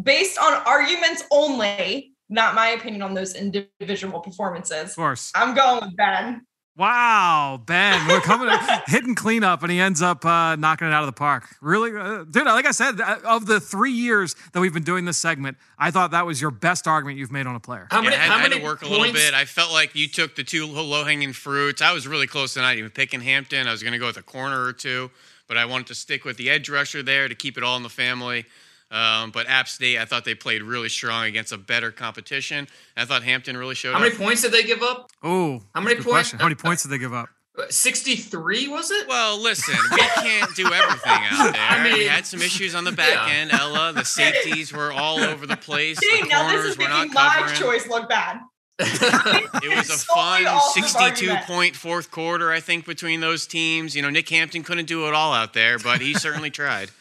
Based on arguments only, not my opinion on those individual performances. Of course. I'm going with Ben. Wow, Ben, we're coming hitting cleanup, and he ends up uh, knocking it out of the park. Really, uh, dude. Like I said, uh, of the three years that we've been doing this segment, I thought that was your best argument you've made on a player. How many? Yeah, I, had, how many I had to work points? a little bit. I felt like you took the two low hanging fruits. I was really close tonight, even picking Hampton. I was going to go with a corner or two, but I wanted to stick with the edge rusher there to keep it all in the family. Um, but App State, I thought they played really strong against a better competition. I thought Hampton really showed. How many points did they give up? Oh, how many points? How many points did they give up? Uh, 63 was it? Well, listen, we can't do everything out there. I mean, we had some issues on the back yeah. end. Ella, the safeties were all over the place. Dang, the now this is making my choice look bad. it was a fun 62 point fourth quarter, I think, between those teams. You know, Nick Hampton couldn't do it all out there, but he certainly tried.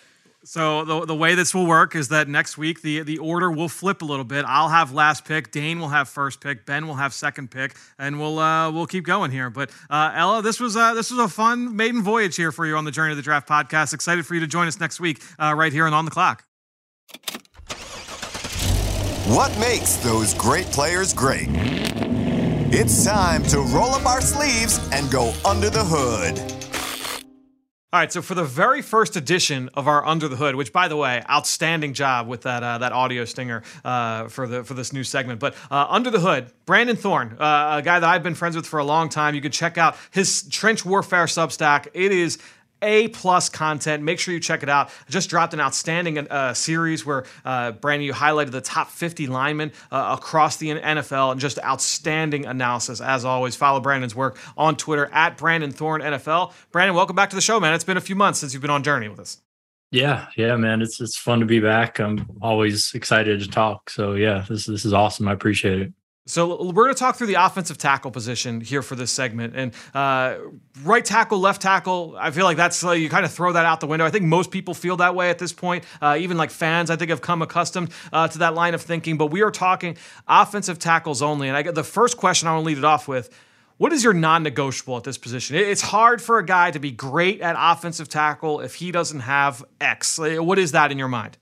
So the, the way this will work is that next week the, the order will flip a little bit. I'll have last pick, Dane will have first pick, Ben will have second pick, and we'll uh, we'll keep going here. But uh, Ella, this was uh, this was a fun maiden voyage here for you on the Journey of the Draft podcast. Excited for you to join us next week uh, right here and on the clock. What makes those great players great? It's time to roll up our sleeves and go under the hood. All right, so for the very first edition of our Under the Hood, which by the way, outstanding job with that uh, that audio stinger uh, for the for this new segment. But uh, Under the Hood, Brandon Thorn, uh, a guy that I've been friends with for a long time. You can check out his Trench Warfare Substack. It is a plus content. Make sure you check it out. I just dropped an outstanding uh, series where uh, Brandon, you highlighted the top 50 linemen uh, across the NFL and just outstanding analysis. As always, follow Brandon's work on Twitter at Brandon Thorn NFL. Brandon, welcome back to the show, man. It's been a few months since you've been on Journey with us. Yeah, yeah, man. It's it's fun to be back. I'm always excited to talk. So yeah, this this is awesome. I appreciate it. So we're going to talk through the offensive tackle position here for this segment, and uh, right tackle, left tackle. I feel like that's uh, you kind of throw that out the window. I think most people feel that way at this point. Uh, even like fans, I think have come accustomed uh, to that line of thinking. But we are talking offensive tackles only, and I get the first question I want to lead it off with. What is your non-negotiable at this position? It's hard for a guy to be great at offensive tackle if he doesn't have X. What is that in your mind?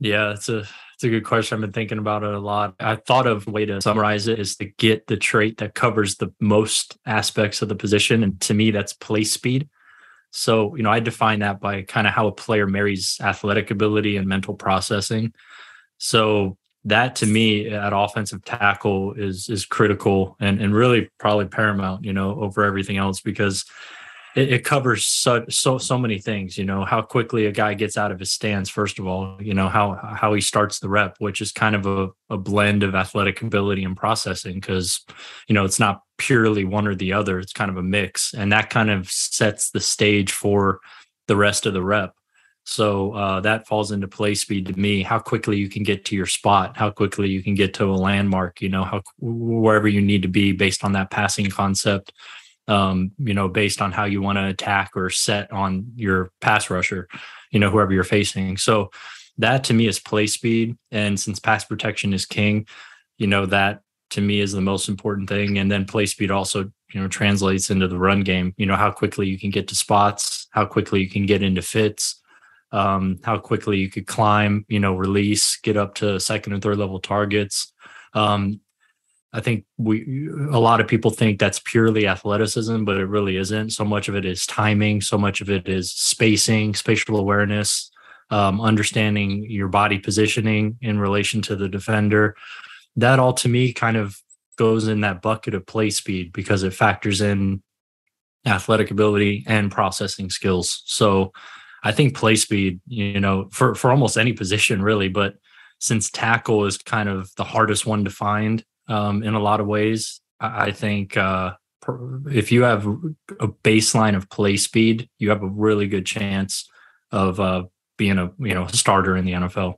Yeah, it's a it's a good question. I've been thinking about it a lot. I thought of a way to summarize it is to get the trait that covers the most aspects of the position. And to me, that's play speed. So, you know, I define that by kind of how a player marries athletic ability and mental processing. So that to me at offensive tackle is is critical and, and really probably paramount, you know, over everything else because it, it, covers so, so so many things you know how quickly a guy gets out of his stance first of all you know how how he starts the rep which is kind of a, a blend of athletic ability and processing because you know it's not purely one or the other it's kind of a mix. And that kind of sets the stage for the rest of the rep. So uh, that falls into play speed to me. How quickly you can get to your spot how quickly you can get to a landmark you know how wherever you need to be based on that passing concept um, you know, based on how you want to attack or set on your pass rusher, you know, whoever you're facing. So that to me is play speed. And since pass protection is king, you know, that to me is the most important thing. And then play speed also, you know, translates into the run game, you know, how quickly you can get to spots, how quickly you can get into fits. um, how quickly you could climb, you know, release, get up to second and third level targets. Um, I think we a lot of people think that's purely athleticism, but it really isn't. So much of it is timing. So much of it is spacing, spatial awareness, um, understanding your body positioning in relation to the defender. That all to me kind of goes in that bucket of play speed because it factors in athletic ability and processing skills. So I think play speed, you know, for for almost any position really, but since tackle is kind of the hardest one to find um, in a lot of ways, I, think uh, if you have a baseline of play speed, you have a really good chance of uh, being a you know starter in the NFL.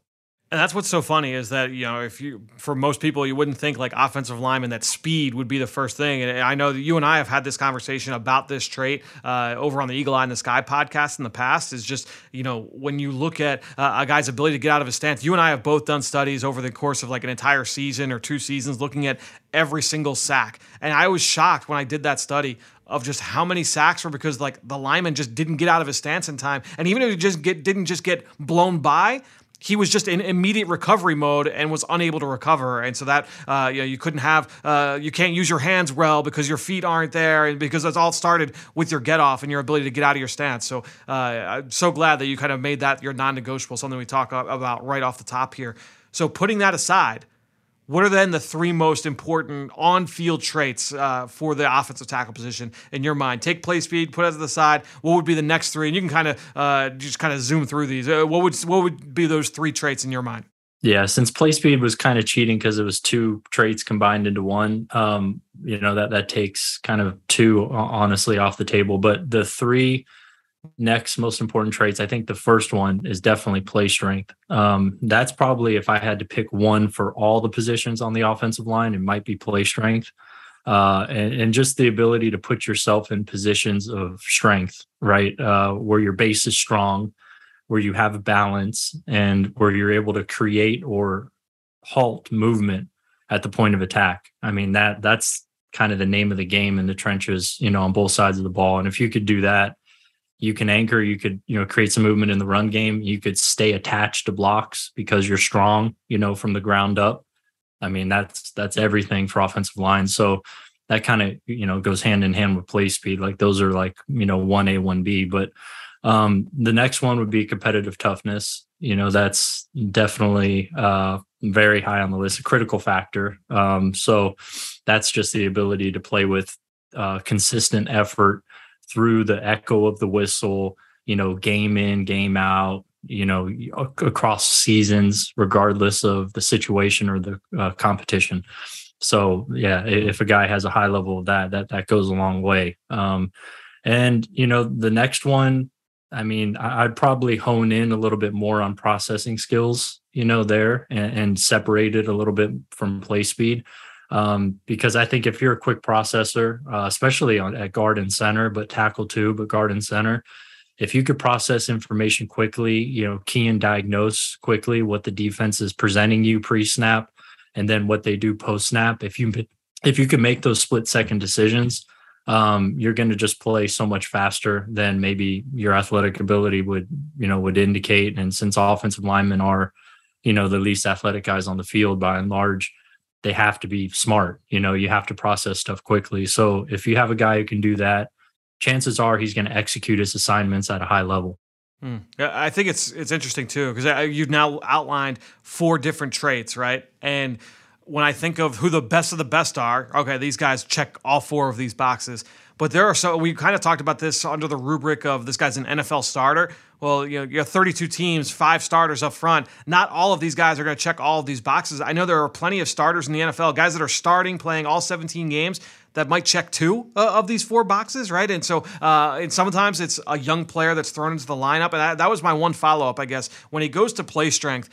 And that's what's so funny is that you know if you for most people you wouldn't think like offensive lineman that speed would be the first thing. And I know that you and I have had this conversation about this trait uh, over on the Eagle Eye in the Sky podcast in the past. Is just you know when you look at uh, a guy's ability to get out of his stance. You and I have both done studies over the course of like an entire season or two seasons looking at every single sack, and I was shocked when I did that study of just how many sacks were because like the lineman just didn't get out of his stance in time, and even if he just get didn't just get blown by, he was just in immediate recovery mode and was unable to recover, and so that uh, you know you couldn't have uh, you can't use your hands well because your feet aren't there, and because it's all started with your get off and your ability to get out of your stance. So uh, I'm so glad that you kind of made that your non-negotiable, something we talk about right off the top here. So putting that aside, what are then the three most important on-field traits uh, for the offensive tackle position in your mind? Take play speed, put it to the side. What would be the next three? And you can kind of uh, just kind of zoom through these. Uh, what would what would be those three traits in your mind? Yeah, since play speed was kind of cheating because it was two traits combined into one. Um, you know that that takes kind of two honestly off the table. But the three next most important traits i think the first one is definitely play strength. Um, that's probably if i had to pick one for all the positions on the offensive line it might be play strength. Uh, and, and, just the ability to put yourself in positions of strength right? Uh, where your base is strong where you have a balance and where you're able to create or halt movement at the point of attack. I mean that that's kind of the name of the game in the trenches you know on both sides of the ball. And if you could do that you can anchor you could you know create some movement in the run game. You could stay attached to blocks because you're strong you know from the ground up. I mean that's that's everything for offensive line. So that kind of you know goes hand in hand with play speed. Like those are like you know 1a 1b but um the next one would be competitive toughness. You know that's definitely uh very high on the list a critical factor. Um so that's just the ability to play with uh consistent effort through the echo of the whistle, you know, game in, game out, you know, across seasons, regardless of the situation or the uh, competition. So yeah, if a guy has a high level of that, that that goes a long way. Um, and you know, the next one, I mean, I'd probably hone in a little bit more on processing skills, you know, there and, and separate it a little bit from play speed um, because I think if you're a quick processor, uh, especially on, at guard and center, but tackle too, but guard and center, if you could process information quickly, you know, key and diagnose quickly what the defense is presenting you pre-snap, and then what they do post-snap, if you if you can make those split-second decisions, um, you're going to just play so much faster than maybe your athletic ability would, you know, would indicate. And since offensive linemen are, you know, the least athletic guys on the field by and large, they have to be smart. You know, you have to process stuff quickly. So if you have a guy who can do that, chances are he's going to execute his assignments at a high level. Hmm. I think it's it's interesting too because you've now outlined four different traits, right? And when I think of who the best of the best are, okay, these guys check all four of these boxes. But there are so we kind of talked about this under the rubric of this guy's an NFL starter. Well, you know, you have 32 teams, five starters up front. Not all of these guys are going to check all of these boxes. I know there are plenty of starters in the NFL, guys that are starting, playing all 17 games that might check two uh, of these four boxes, right? And so, uh, and sometimes it's a young player that's thrown into the lineup. And that, was my one follow up, I guess, when he goes to play strength.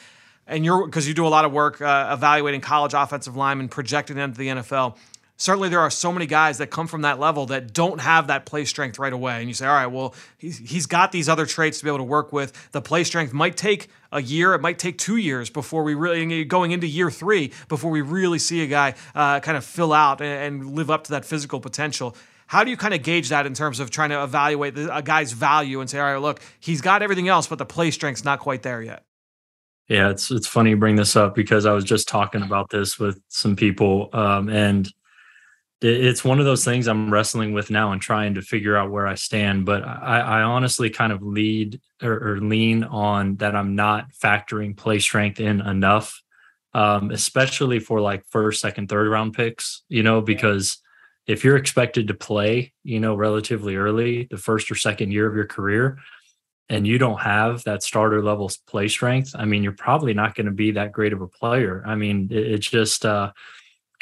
And you're because you do a lot of work uh, evaluating college offensive linemen, and projecting them to the NFL certainly there are so many guys that come from that level that don't have that play strength right away. And you say, all right, well, he's, he's got these other traits to be able to work with. The play strength might take a year, it might take two years before we really, going into year three, before we really see a guy uh, kind of fill out and, and live up to that physical potential. How do you kind of gauge that in terms of trying to evaluate a guy's value and say, all right, look, he's got everything else, but the play strength's not quite there yet? Yeah, it's it's funny you bring this up because I was just talking about this with some people, um, and it's one of those things I'm wrestling with now and trying to figure out where I stand. But I, I honestly kind of lead or, or, lean on that I'm not factoring play strength in enough, um, especially for like first, second, third round picks. You know, because if you're expected to play, you know, relatively early, the first or second year of your career, and you don't have that starter level play strength, I mean, you're probably not going to be that great of a player. I mean, it, it's just uh,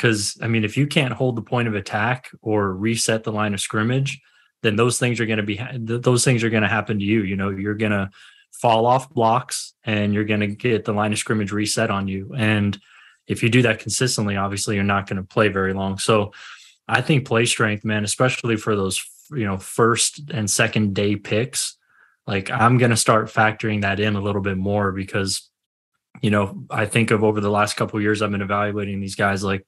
because I mean, if you can't hold the point of attack or reset the line of scrimmage, then those things are going to be those things are going to happen to you. You know, you're going to fall off blocks and you're going to get the line of scrimmage reset on you. And if you do that consistently, obviously you're not going to play very long. So I think play strength, man, especially for those you know first and second day picks like I'm going to start factoring that in a little bit more because you know, I think of over the last couple years I've been evaluating these guys like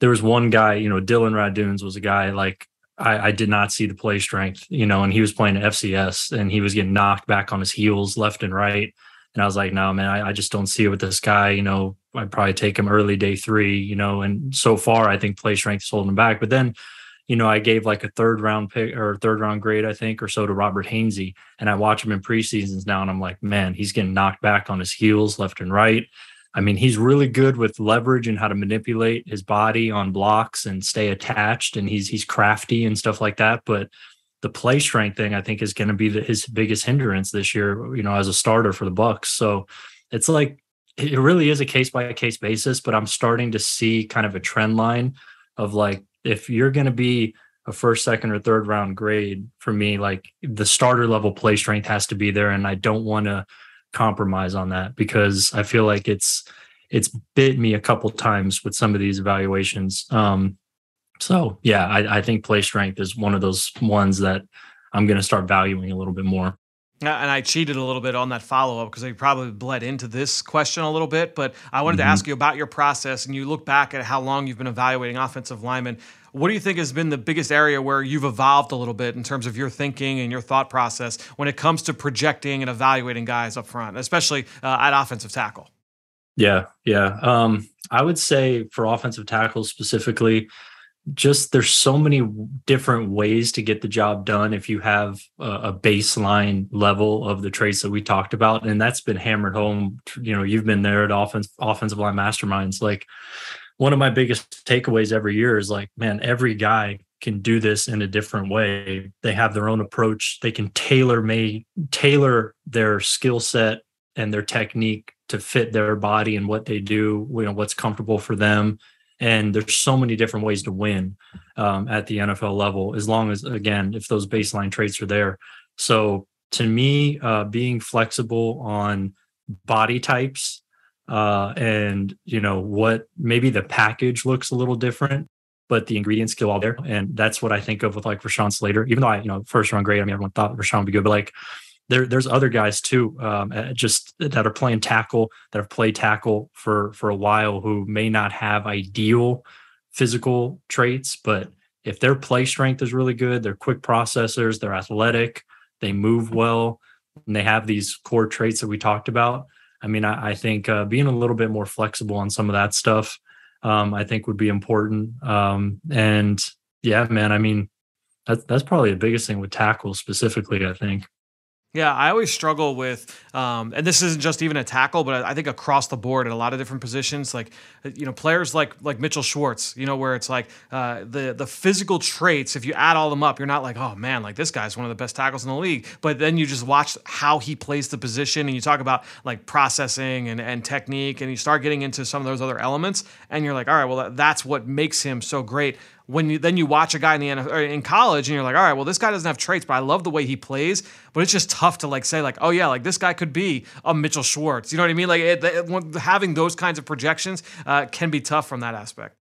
there was one guy, you know, Dillon Radunz was a guy like I, I, did not see the play strength, you know, and he was playing FCS and he was getting knocked back on his heels left and right. And I was like, no, man, I, I just don't see it with this guy. You know, I'd probably take him early day three, you know, and so far I think play strength is holding him back. But then you know, I gave like a third round pick or third round grade, I think, or so to Robert Hainsey. And I watch him in preseasons now, and I'm like, man, he's getting knocked back on his heels left and right. I mean, he's really good with leverage and how to manipulate his body on blocks and stay attached, and he's he's crafty and stuff like that. But the play strength thing, I think, is going to be the, his biggest hindrance this year. You know, as a starter for the Bucs. So it's like it really is a case by case basis. But I'm starting to see kind of a trend line of like if you're going to be a first, second, or third round grade for me, like the starter level play strength has to be there, and I don't want to compromise on that because I feel like it's it's bit me a couple times with some of these evaluations. Um, so yeah, I, I think play strength is one of those ones that I'm going to start valuing a little bit more. And I cheated a little bit on that follow up because I probably bled into this question a little bit. But I wanted mm-hmm. to ask you about your process, and you look back at how long you've been evaluating offensive linemen. What do you think has been the biggest area where you've evolved a little bit in terms of your thinking and your thought process when it comes to projecting and evaluating guys up front, especially uh, at offensive tackle? Yeah, yeah. Um, I would say for offensive tackles specifically, just there's so many different ways to get the job done if you have a, baseline level of the traits that we talked about and that's been hammered home you know you've been there at offense offensive line masterminds. Like one of my biggest takeaways every year is like man every guy can do this in a different way. They have their own approach. They can tailor may tailor their skill set and their technique to fit their body and what they do you know what's comfortable for them and there's so many different ways to win um, at the NFL level, as long as, again, if those baseline traits are there. So to me, uh, being flexible on body types uh, and, you know, what maybe the package looks a little different, but the ingredients still all there. And that's what I think of with like Rashawn Slater, even though I, you know, first round grade, I mean, everyone thought Rashawn would be good, but like, there, there's other guys too, um, just that are playing tackle, that have played tackle for for a while, who may not have ideal physical traits, but if their play strength is really good, they're quick processors, they're athletic, they move well, and they have these core traits that we talked about. I mean, I, I think uh, being a little bit more flexible on some of that stuff, um, I think would be important. Um, and yeah, man, I mean, that's that's probably the biggest thing with tackle specifically. I think. Yeah, I always struggle with, um, and this isn't just even a tackle, but I think across the board at a lot of different positions, like you know, players like like Mitchell Schwartz, you know, where it's like uh, the the physical traits. If you add all them up, you're not like, oh man, like this guy's one of the best tackles in the league. But then you just watch how he plays the position, and you talk about like processing and and technique, and you start getting into some of those other elements, and you're like, all right, well, that's what makes him so great when you then you watch a guy in the NFL, in college and you're like, all right, well, this guy doesn't have traits, but I love the way he plays. But it's just tough to like say like, oh yeah, like this guy could be a Mitchell Schwartz. You know what I mean? Like it, it, having those kinds of projections uh, can be tough from that aspect.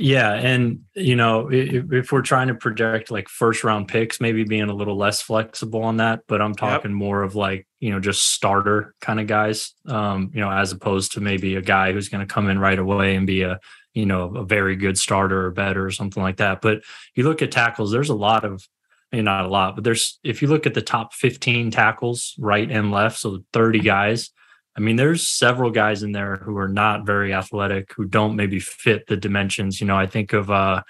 Yeah, and you know, if, if, we're trying to project like first round picks, maybe being a little less flexible on that, but I'm talking yep. more of like you know just starter kind of guys, um, you know, as opposed to maybe a guy who's going to come in right away and be a you know a very good starter or better or something like that. But you look at tackles, there's a lot of maybe not a lot, but there's if you look at the top 15 tackles right and left, so 30 guys I mean, there's several guys in there who are not very athletic, who don't maybe fit the dimensions. You know, I think of uh,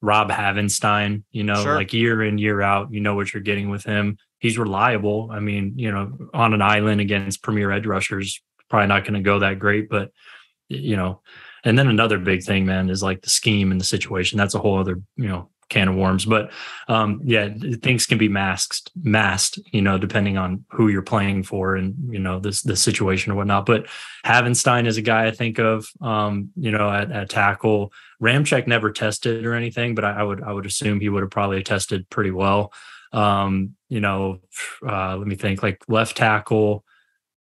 Rob Havenstein, you know, sure. like year in, year out, you know what you're getting with him. He's reliable. I mean, you know, on an island against premier edge rushers, probably not going to go that great, but, you know, and then another big thing, man, is like the scheme and the situation. That's a whole other, you know, can of worms. But um, yeah, things can be masked, masked, you know, depending on who you're playing for and you know this the situation or whatnot. But Havenstein is a guy I think of, um, you know, at, at tackle. Ramczyk never tested or anything, but I, I, would I would assume he would have probably tested pretty well. Um, you know, uh, let me think, like left tackle.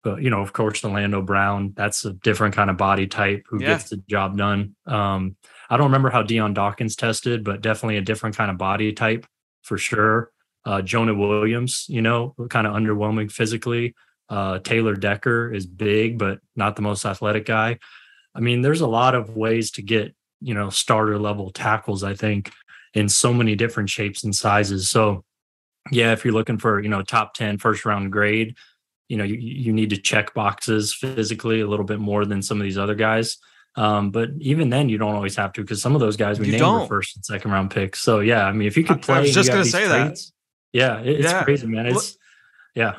But you know, of course, Orlando Brown. That's a different kind of body type who yeah. gets the job done. Um, I don't remember how Dion Dawkins tested, but definitely a different kind of body type for sure. Uh, Jonah Williams, you know, kind of underwhelming physically. Uh, Taylor Decker is big, but not the most athletic guy. I mean, there's a lot of ways to get, you know, starter level tackles, I think, in so many different shapes and sizes. So, yeah, if you're looking for, you know, top 10 first round grade, you know, you, you need to check boxes physically a little bit more than some of these other guys. Um, but even then, you don't always have to because some of those guys we you named don't. were first and second round picks. So yeah, I mean, if you could play, I was just going to say traits, that. Yeah, it, it's yeah. crazy, man. It's yeah.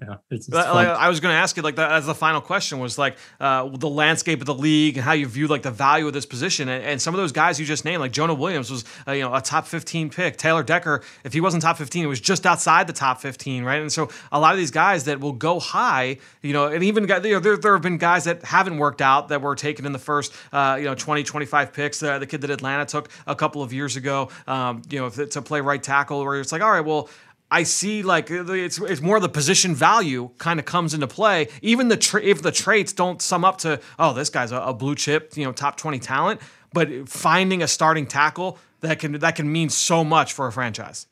Yeah, it's, it's like, I was going to ask you like that as the final question was like uh, the landscape of the league and how you view like the value of this position. And, and some of those guys you just named like Jonah Williams was uh, you know a top 15 pick. Taylor Decker if he wasn't top 15 it was just outside the top 15 right? And so a lot of these guys that will go high you know and even you know, there, there have been guys that haven't worked out that were taken in the first uh, you know 20 25 picks uh, the kid that Atlanta took a couple of years ago um, you know to play right tackle where it's like all right well I see like uh, it's it's more the position value kind of comes into play. Even the tra- if the traits don't sum up to oh this guy's a, a, blue chip you know top twenty talent, but finding a starting tackle that can that can mean so much for a franchise.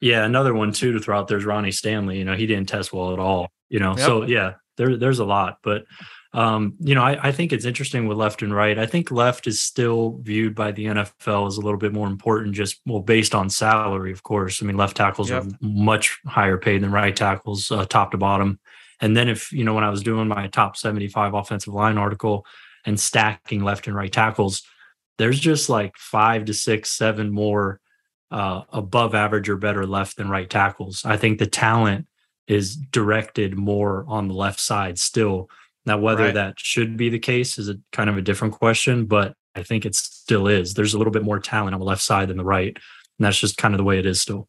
Yeah, another one too to throw out there's Ronnie Stanley. You know he didn't test well at all. You know, yep. so yeah, there there's a lot, but um, you know, I, I, think it's interesting with left and right. I think left is still viewed by the NFL as a little bit more important, just well, based on salary, of course. I mean, left tackles yep. are much higher paid than right tackles, uh, top to bottom. And then if you know, when I was doing my top 75 offensive line article and stacking left and right tackles, there's just like five to six, seven more uh, above average or better left than right tackles. I think the talent is directed more on the left side still now, whether right. that should be the case is a kind of a different question, but I think it still is. There's a little bit more talent on the left side than the right. And that's just kind of the way it is still.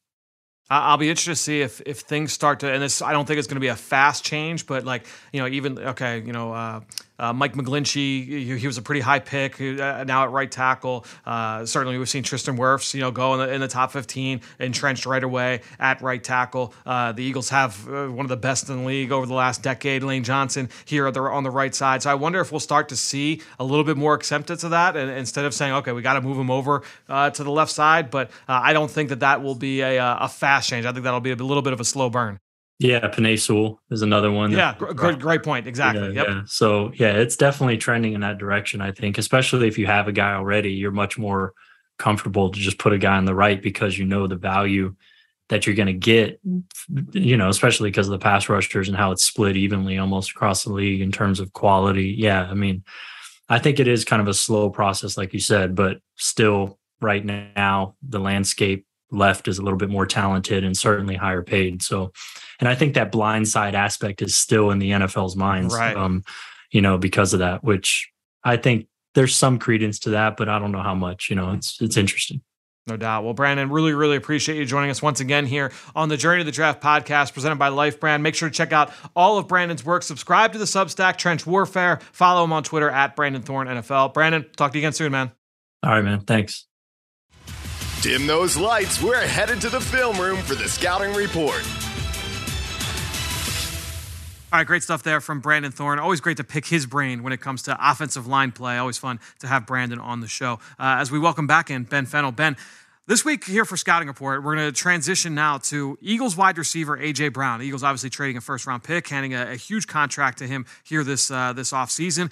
I'll be interested to see if if things start to, and this I don't think it's going to be a fast change, but like you know, even okay, you know, uh, uh, Mike McGlinchey, he, he, was a pretty high pick. Uh, now at right tackle, uh, certainly we've seen Tristan Wirfs, you know, go in the, in the, top 15, entrenched right away at right tackle. Uh, the Eagles have uh, one of the best in the league over the last decade. Lane Johnson here on the right side. So I wonder if we'll start to see a little bit more acceptance of that, and instead of saying, okay, we got to move him over uh, to the left side. But I don't think that that will be a, a fast change. I think that'll be a little bit of a slow burn. Yeah, Sewell is another one. Yeah, great, great point. Exactly. Yeah, yep. yeah. So yeah, it's definitely trending in that direction. I think, especially if you have a guy already, you're much more comfortable to just put a guy on the right because you know the value that you're going to get. You know, especially because of the pass rushers and how it's split evenly almost across the league in terms of quality. Yeah, I mean, I think it is kind of a slow process, like you said, but still, right now, the landscape left is a little bit more talented and certainly higher paid. So and I think that blind side aspect is still in the NFL's minds, right. um, you know, because of that, which I think there's some credence to that, but I don't know how much, you know, it's, it's interesting. No doubt. Well, Brandon, really, really appreciate you joining us once again here on the Journey to the Draft podcast presented by Life Brand. Make sure to check out all of Brandon's work. Subscribe to the Substack Trench Warfare. Follow him on Twitter at Brandon Thorn NFL. Brandon, talk to you again soon, man. All right, man. Thanks. Dim those lights. We're headed to the film room for the scouting report. All right, great stuff there from Brandon Thorn. Always great to pick his brain when it comes to offensive line play. Always fun to have Brandon on the show. Uh, as we welcome back in Ben Fennell. Ben, this week here for Scouting Report, we're going to transition now to Eagles wide receiver A.J. Brown. Eagles obviously trading a first round pick, handing a, a huge contract to him here this uh, this offseason,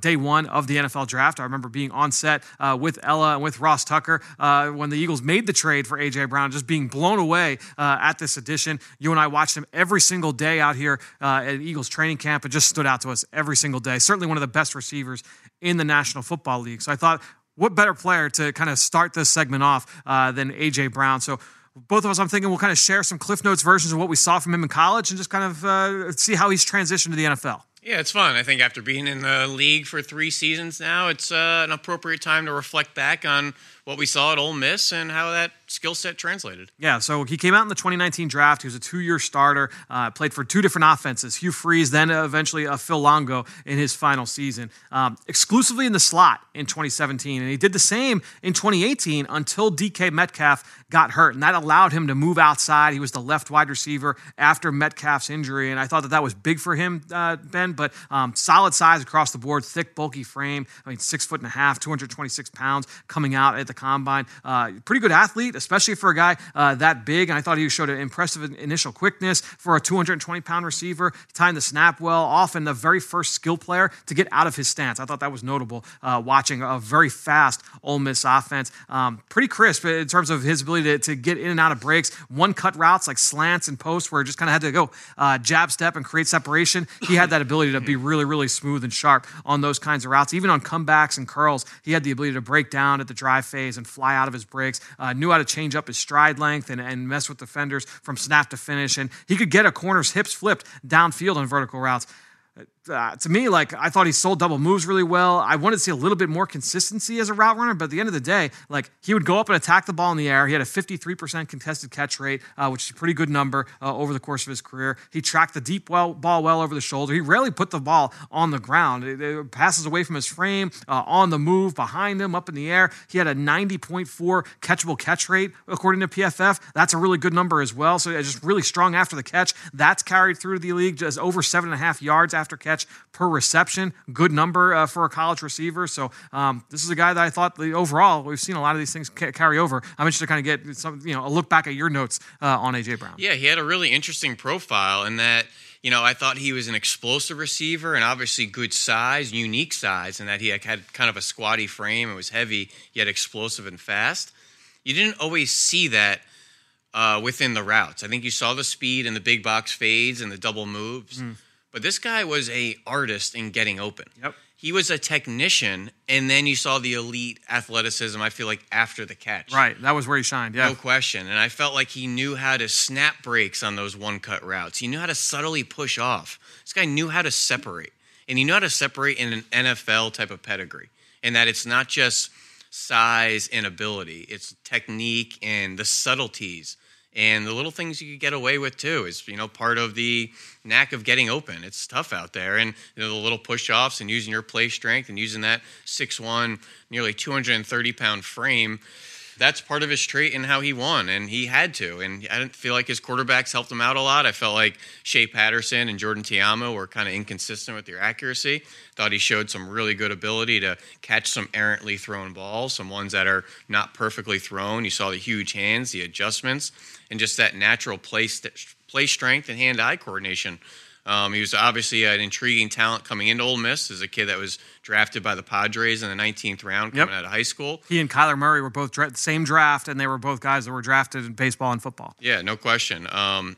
day one of the NFL draft. I remember being on set uh, with Ella and with Ross Tucker uh, when the Eagles made the trade for A.J. Brown, just being blown away uh, at this addition. You and I watched him every single day out here uh, at Eagles training camp. It just stood out to us every single day. Certainly one of the best receivers in the National Football League. So I thought what better player to kind of start this segment off uh, than AJ Brown? So both of us, I'm thinking we'll kind of share some Cliff Notes versions of what we saw from him in college and just kind of uh, see how he's transitioned to the NFL. Yeah, it's fun. I think after being in the league for three seasons now, it's uh, an appropriate time to reflect back on what we saw at Ole Miss and how that skill set translated. Yeah, so he came out in the 2019 draft. He was a two-year starter, uh, played for two different offenses: Hugh Freeze, then eventually uh, Phil Longo in his final season, um, exclusively in the slot in 2017, and he did the same in 2018 until DK Metcalf got hurt, and that allowed him to move outside. He was the left wide receiver after Metcalf's injury, and I thought that that was big for him, uh, Ben. But um, solid size across the board, thick, bulky frame. I mean, six foot and a half, 226 pounds, coming out at the combine. Uh, pretty good athlete, especially for a guy uh, that big. And I thought he showed an impressive initial quickness for a 220 pound receiver. Timed the snap well, often the very first skill player to get out of his stance. I thought that was notable uh, watching a very fast Ole Miss offense. Um, pretty crisp in terms of his ability to, to, get in and out of breaks. One cut routes like slants and posts where it just kind of had to go uh, jab step and create separation. He had that ability to be really, really smooth and sharp on those kinds of routes. Even on comebacks and curls, he had the ability to break down at the drive phase and fly out of his breaks. Uh, knew how to change up his stride length and, and mess with defenders from snap to finish. And he could get a corner's hips flipped downfield on vertical routes uh, to me, like I thought he sold double moves really well. I wanted to see a little bit more consistency as a route runner, but at the end of the day, like he would go up and attack the ball in the air. He had a 53% contested catch rate, uh, which is a pretty good number uh, over the course of his career. He tracked the deep well, ball well over the shoulder. He rarely put the ball on the ground. It, it passes away from his frame, uh, on the move, behind him, up in the air. He had a 90.4 catchable catch rate according to PFF. That's a really good number as well. So just really strong after the catch. That's carried through to the league, just over seven and a half yards after catch catch per reception. Good number uh, for a college receiver. So um, this is a guy that I thought the, overall we've seen a lot of these things ca- carry over. I'm interested to kind of get some, you know, a look back at your notes uh, on AJ Brown. Yeah, he had a really interesting profile in that. You know, I thought he was an explosive receiver and obviously good size, unique size, and that he had kind of a squatty frame. It was heavy, yet explosive and fast. You didn't always see that uh, within the routes. I think you saw the speed and the big box fades and the double moves. Mm. But this guy was a artist in getting open. Yep. He was a technician, and then you saw the elite athleticism. I feel like after the catch, right? That was where he shined. Yeah, no question. And I felt like he knew how to snap breaks on those one cut routes. He knew how to subtly push off. This guy knew how to separate, and he knew how to separate in an NFL type of pedigree. And that it's not just size and ability; it's technique and the subtleties and the little things you could get away with too is you know part of the knack of getting open. It's tough out there. And you know the little push-offs and using your play strength and using that 6-1 nearly 230 pound frame that's part of his trait and how he won, and he had to. And I didn't feel like his quarterbacks helped him out a lot. I felt like Shea Patterson and Jordan Ta'amu were kind of inconsistent with their accuracy. Thought he showed some really good ability to catch some errantly thrown balls, some ones that are not perfectly thrown. You saw the huge hands, the adjustments, and just that natural play, st- play strength and hand-eye coordination um, he was obviously an intriguing talent coming into Ole Miss as a kid that was drafted by the Padres in the 19th round coming yep. out of high school. He and Kyler Murray were both dra- same draft, and they were both guys that were drafted in baseball and football. Yeah, no question. Um,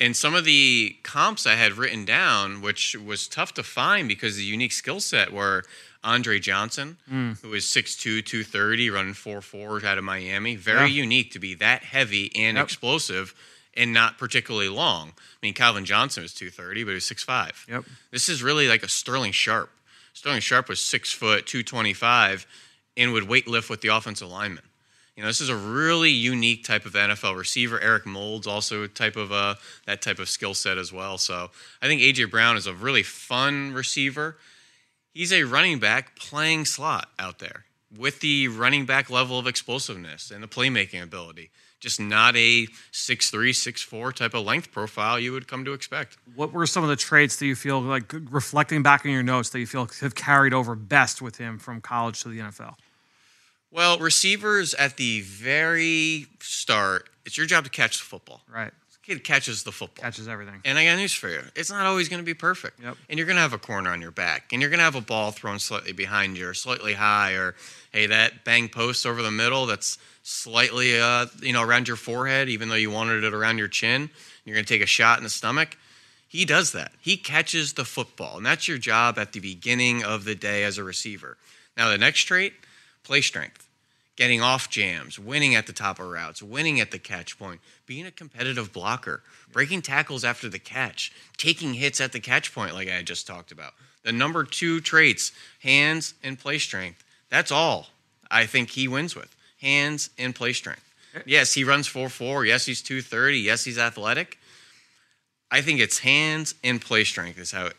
and some of the comps I had written down, which was tough to find because the unique skill set were Andre Johnson, mm. who was 6'2", 230, running 4'4", out of Miami. Very yeah. unique to be that heavy and yep. explosive – and not particularly long. I mean, Calvin Johnson was 230, but he was 6'5. Yep. This is really like a Sterling Sharpe. Sterling Sharpe was 6 foot, 225, and would weight lift with the offensive lineman. You know, this is a really unique type of NFL receiver. Eric Moulds also type of uh, that type of skill set as well. So I think AJ Brown is a really fun receiver. He's a running back playing slot out there with the running back level of explosiveness and the playmaking ability just not a six three, six four type of length profile you would come to expect. What were some of the traits that you feel like reflecting back in your notes that you feel have carried over best with him from college to the NFL? Well, receivers at the very start, it's your job to catch the football. Right. Kid catches the football. Catches everything. And I got news for you. It's not always going to be perfect. Yep. And you're going to have a corner on your back. And you're going to have a ball thrown slightly behind you or slightly high or, hey, that bang post over the middle that's slightly, uh, you know, around your forehead, even though you wanted it around your chin. You're going to take a shot in the stomach. He does that. He catches the football. And that's your job at the beginning of the day as a receiver. Now, the next trait, play strength getting off jams, winning at the top of routes, winning at the catch point, being a competitive blocker, breaking tackles after the catch, taking hits at the catch point, like I just talked about. The number two traits, hands and play strength. That's all I think he wins with hands and play strength. Yes, he runs 4 4. Yes, he's 230. Yes, he's athletic. I think it's hands and play strength is how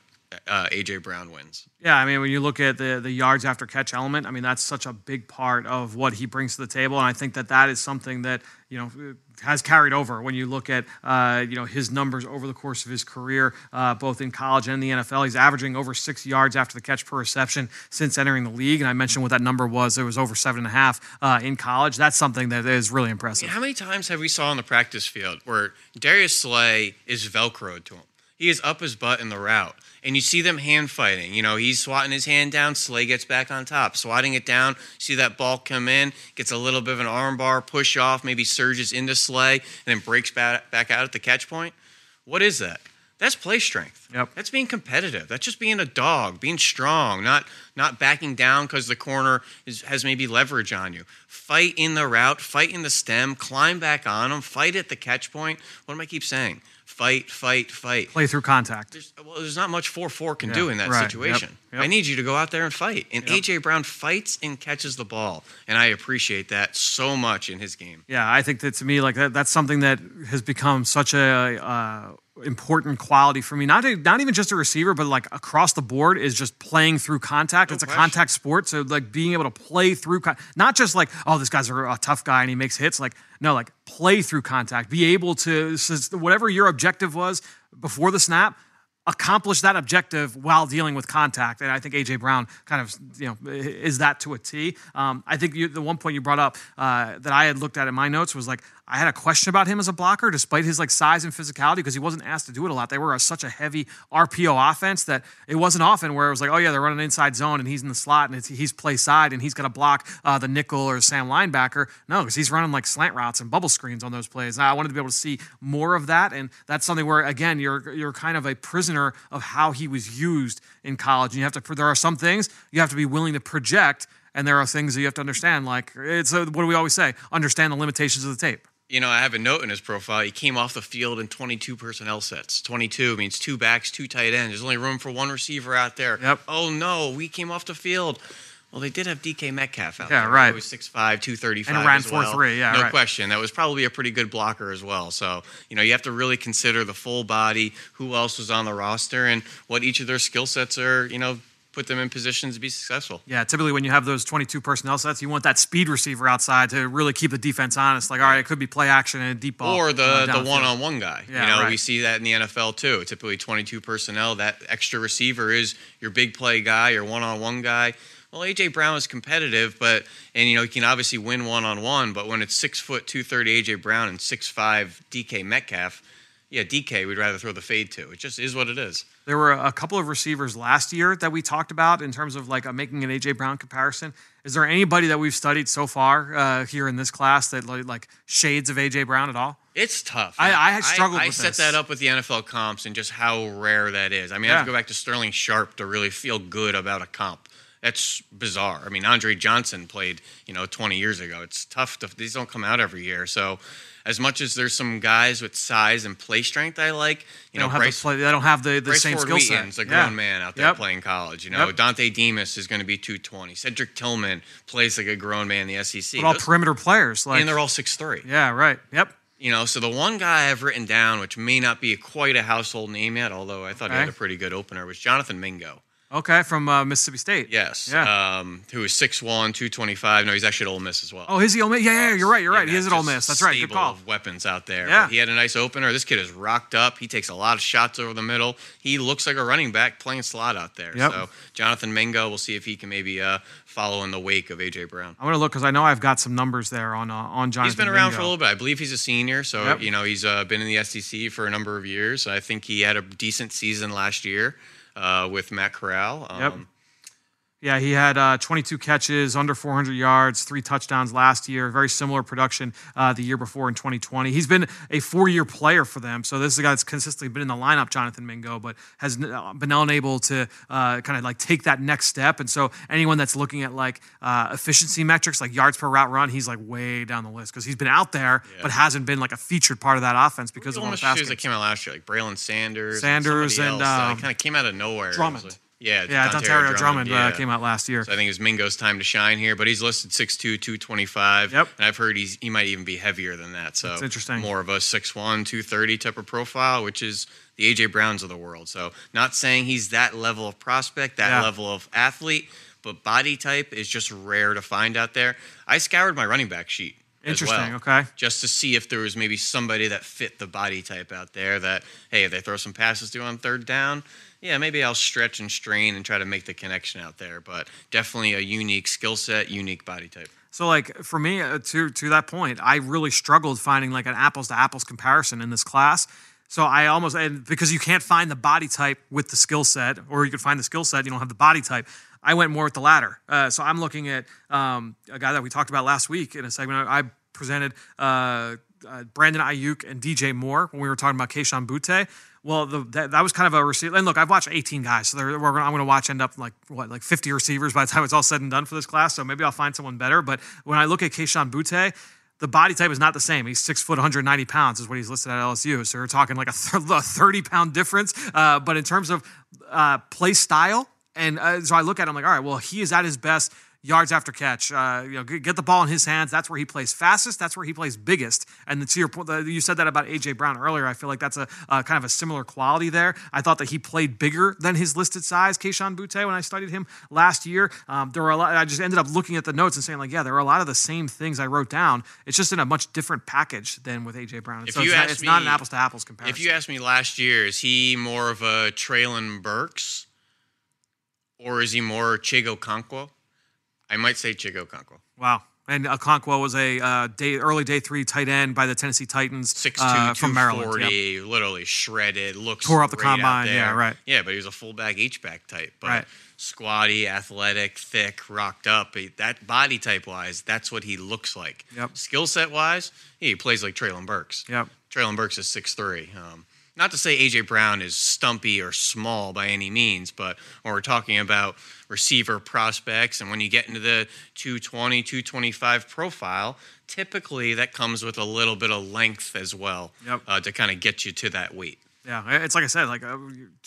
uh, AJ Brown wins. Yeah, I mean, when you look at the the yards after catch element, I mean that's such a big part of what he brings to the table, and I think that that is something that you know has carried over when you look at uh, you know his numbers over the course of his career, uh, both in college and the NFL. He's averaging over six yards after the catch per reception since entering the league, and I mentioned what that number was. It was over seven and a half uh, in college. That's something that is really impressive. I mean, how many times have we saw on the practice field where Darius Slay is velcroed to him? He is up his butt in the route and you see them hand fighting. You know, he's swatting his hand down, Slay gets back on top, swatting it down. See that ball come in, gets a little bit of an armbar, push off, maybe surges into Slay, and then breaks back, back out at the catch point. What is that? That's play strength. Yep. That's being competitive. That's just being a dog, being strong, not not backing down because the corner is, has maybe leverage on you. Fight in the route, fight in the stem, climb back on them, fight at the catch point. What am I keep saying? Fight, fight, fight. Play through contact. There's, well, there's not much 4 4 can Yeah, do in that right. situation. Yep, yep. I need you to go out there and fight. And Yep. A.J. Brown fights and catches the ball. And I appreciate that so much in his game. Yeah, I think that to me, like that, that's something that has become such a uh, important quality for me. Not a, not even just a receiver, but like across the board is just playing through contact. it's a contact sport, so like being able to play through, con- not just like oh this guy's a, a tough guy and he makes hits. Like no, like play through contact. Be able to whatever your objective was before the snap. Accomplish that objective while dealing with contact, and I think AJ Brown kind of you know is that to a T. Um, I think you, the one point you brought up uh, that I had looked at in my notes was like I had a question about him as a blocker, despite his like size and physicality, because he wasn't asked to do it a lot. They were a, such a heavy RPO offense that it wasn't often where it was like, oh yeah, they're running inside zone and he's in the slot and he's play side and he's got to block uh, the nickel or Sam linebacker. No, because he's running like slant routes and bubble screens on those plays. And I wanted to be able to see more of that, and that's something where again you're you're kind of a prisoner of how he was used in college. And you have to there are some things you have to be willing to project. And there are things that you have to understand, like it's a, what do we always say? Understand the limitations of the tape. You know, I have a note in his profile. He came off the field in 22 personnel sets. 22 means two backs, two tight ends. There's only room for one receiver out there. Yep. Oh, no, we came off the field. Well, they did have DK Metcalf out Yeah, there. right. He was 6'5", 235 And ran as well. 4'3", yeah, No right. question. That was probably a pretty good blocker as well. So, you know, you have to really consider the full body, who else was on the roster, and what each of their skill sets are, you know, put them in positions to be successful. Yeah, typically when you have those 22 personnel sets, you want that speed receiver outside to really keep the defense honest. Like, all right, it could be play action and a deep ball. or the the one-on-one guy. Yeah, you know, we see that in the NFL too. Typically, 22 personnel. That extra receiver is your big play guy, your one-on-one guy. Well, AJ Brown is competitive, but and you know he can obviously win one-on-one. But when it's six foot 230 AJ Brown and six five DK Metcalf, yeah, DK we'd rather throw the fade to. It just is what it is. There were a couple of receivers last year that we talked about in terms of like uh, making an AJ Brown comparison. Is there anybody that we've studied so far uh, here in this class that like, shades of AJ Brown at all? It's tough. I- I had struggled with this I, set this. that up with the NFL comps and just how rare that is. I mean, I have to go back to Sterling Sharpe to really feel good about a comp. That's bizarre. I mean, Andre Johnson played, you know, 20 years ago. It's tough. To, these don't come out every year. So, as much as there's some guys with size and play strength I like, you know, Bryce, play, they don't have the, the Bryce same Ford skill set. Wheaton's a grown Yeah. man out there Yep. playing college. You know, Yep. Dontay Demus is going to be 220. Cedric Tillman plays like a grown man in the SEC. But all Those- perimeter players, like and they're all 6'3". yeah, right. Yep. You know, so the one guy I've written down, which may not be quite a household name yet, although I thought he had a pretty good opener, was Jonathan Mingo. Okay, from uh, Mississippi State. Yes. Yeah. Um, who is 6'1", 225. No, he's actually at Ole Miss as well. Oh, is he Ole Miss? Yeah, yeah, you're right. You're right. He is at Ole Miss. That's right. Good call. Of weapons out there. Yeah. But he had a nice opener. This kid is rocked up. He takes a lot of shots over the middle. He looks like a running back playing slot out there. Yep. So Jonathan Mingo, we'll see if he can maybe uh, follow in the wake of AJ Brown. I'm gonna look because I know I've got some numbers there on uh, on Jonathan. He's been around Mingo. for a little bit. I believe he's a senior, so Yep. you know he's uh, been in the SEC for a number of years. I think he had a decent season last year uh, with Matt Corral. Um, Yep. Yeah, he had uh, 22 catches, under 400 yards, three touchdowns last year. Very similar production uh, the year before in 2020. He's been a four-year player for them, so this is a guy that's consistently been in the lineup, Jonathan Mingo, but has uh, been unable to uh, kind of like take that next step. And so anyone that's looking at like uh, efficiency metrics, like yards per route run, he's like way down the list because he's been out there, but hasn't been like a featured part of that offense because of all the shoes that came out last year, like Braylon Sanders, Sanders and, and, um, kind of came out of nowhere. Drummond. Yeah, Yeah, Dontario Dontario Drummond, uh, yeah. came out last year. So I think it's Mingo's time to shine here, but he's listed 6'2", 225. Yep. And I've heard he's he might even be heavier than that. So That's interesting. More of a 6'1", 230 type of profile, which is the AJ Browns of the world. So not saying he's that level of prospect, that Yeah. level of athlete, but body type is just rare to find out there. I scoured my running back sheet. Interesting. well, Okay. Just to see if there was maybe somebody that fit the body type out there that, hey, if they throw some passes to on third down, yeah, maybe I'll stretch and strain and try to make the connection out there. But definitely a unique skill set, unique body type. So like for me uh, to to that point, I really struggled finding like an apples to apples comparison in this class. So I almost and because you can't find the body type with the skill set, or you could find the skill set, you don't have the body type. I went more with the latter. Uh, so I'm looking at um, a guy that we talked about last week in a segment. I presented uh, uh, Brandon Aiyuk and DJ Moore when we were talking about Kayshon Boutte. Well, the, that, that was kind of a receiver. And look, I've watched 18 guys, so I'm going to watch end up like what, like 50 receivers by the time it's all said and done for this class. So maybe I'll find someone better. But when I look at Kayshon Boutte, the body type is not the same. He's six foot, 190 pounds is what he's listed at LSU. So we're talking like a, a 30 pound difference. Uh, but in terms of uh, play style, and uh, so I look at him like, all right, well, he is at his best yards after catch. Uh, you know, get the ball in his hands. That's where he plays fastest. That's where he plays biggest. And to your point, you said that about AJ Brown earlier. I feel like that's a uh, kind of a similar quality there. I thought that he played bigger than his listed size, Kayshon Boutte, when I studied him last year. Um, there were a lot. I just ended up looking at the notes and saying like, yeah, there are a lot of the same things I wrote down. It's just in a much different package than with AJ Brown. If so you it's, not, it's not an apples to apples comparison. If you asked me last year, is he more of a Treylon Burks or is he more Chig Okonkwo? I might say Chig Okonkwo. Wow. And Okonkwo was a uh, day early day three tight end by the Tennessee Titans 6'2", uh, from Maryland. Yep. literally shredded, looks Tore up the combine, yeah, right. Yeah, but he was a fullback H-back type. But Right. squatty, athletic, thick, rocked up. That body type wise, that's what he looks like. Yep. Skill set wise, he plays like Treylon Burks. Yep. Treylon Burks is 6'3". Um, not to say AJ Brown is stumpy or small by any means, but when we're talking about receiver prospects and when you get into the 220, 225 profile, typically that comes with a little bit of length as well Yep. uh, to kind of get you to that weight. Yeah, it's like I said, like uh,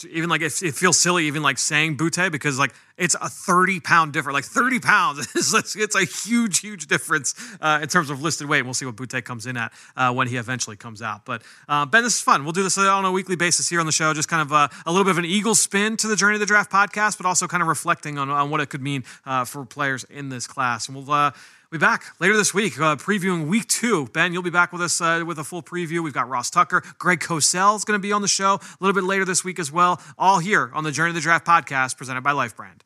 even like it, it feels silly even like saying Boutte because like it's a thirty pound difference. Like thirty pounds, it's, it's a huge, huge difference uh, in terms of listed weight. And We'll see what Boutte comes in at uh, when he eventually comes out. But uh, Ben, this is fun. We'll do this on a weekly basis here on the show. Just kind of uh, a little bit of an eagle spin to the Journey of the Draft podcast, but also kind of reflecting on, on what it could mean uh, for players in this class. And we'll. We'll be back later this week, uh, previewing week two. Ben, you'll be back with us uh, with a full preview. We've got Ross Tucker. Greg Cosell is going to be on the show a little bit later this week as well. All here on the Journey of the Draft podcast presented by Life Brand.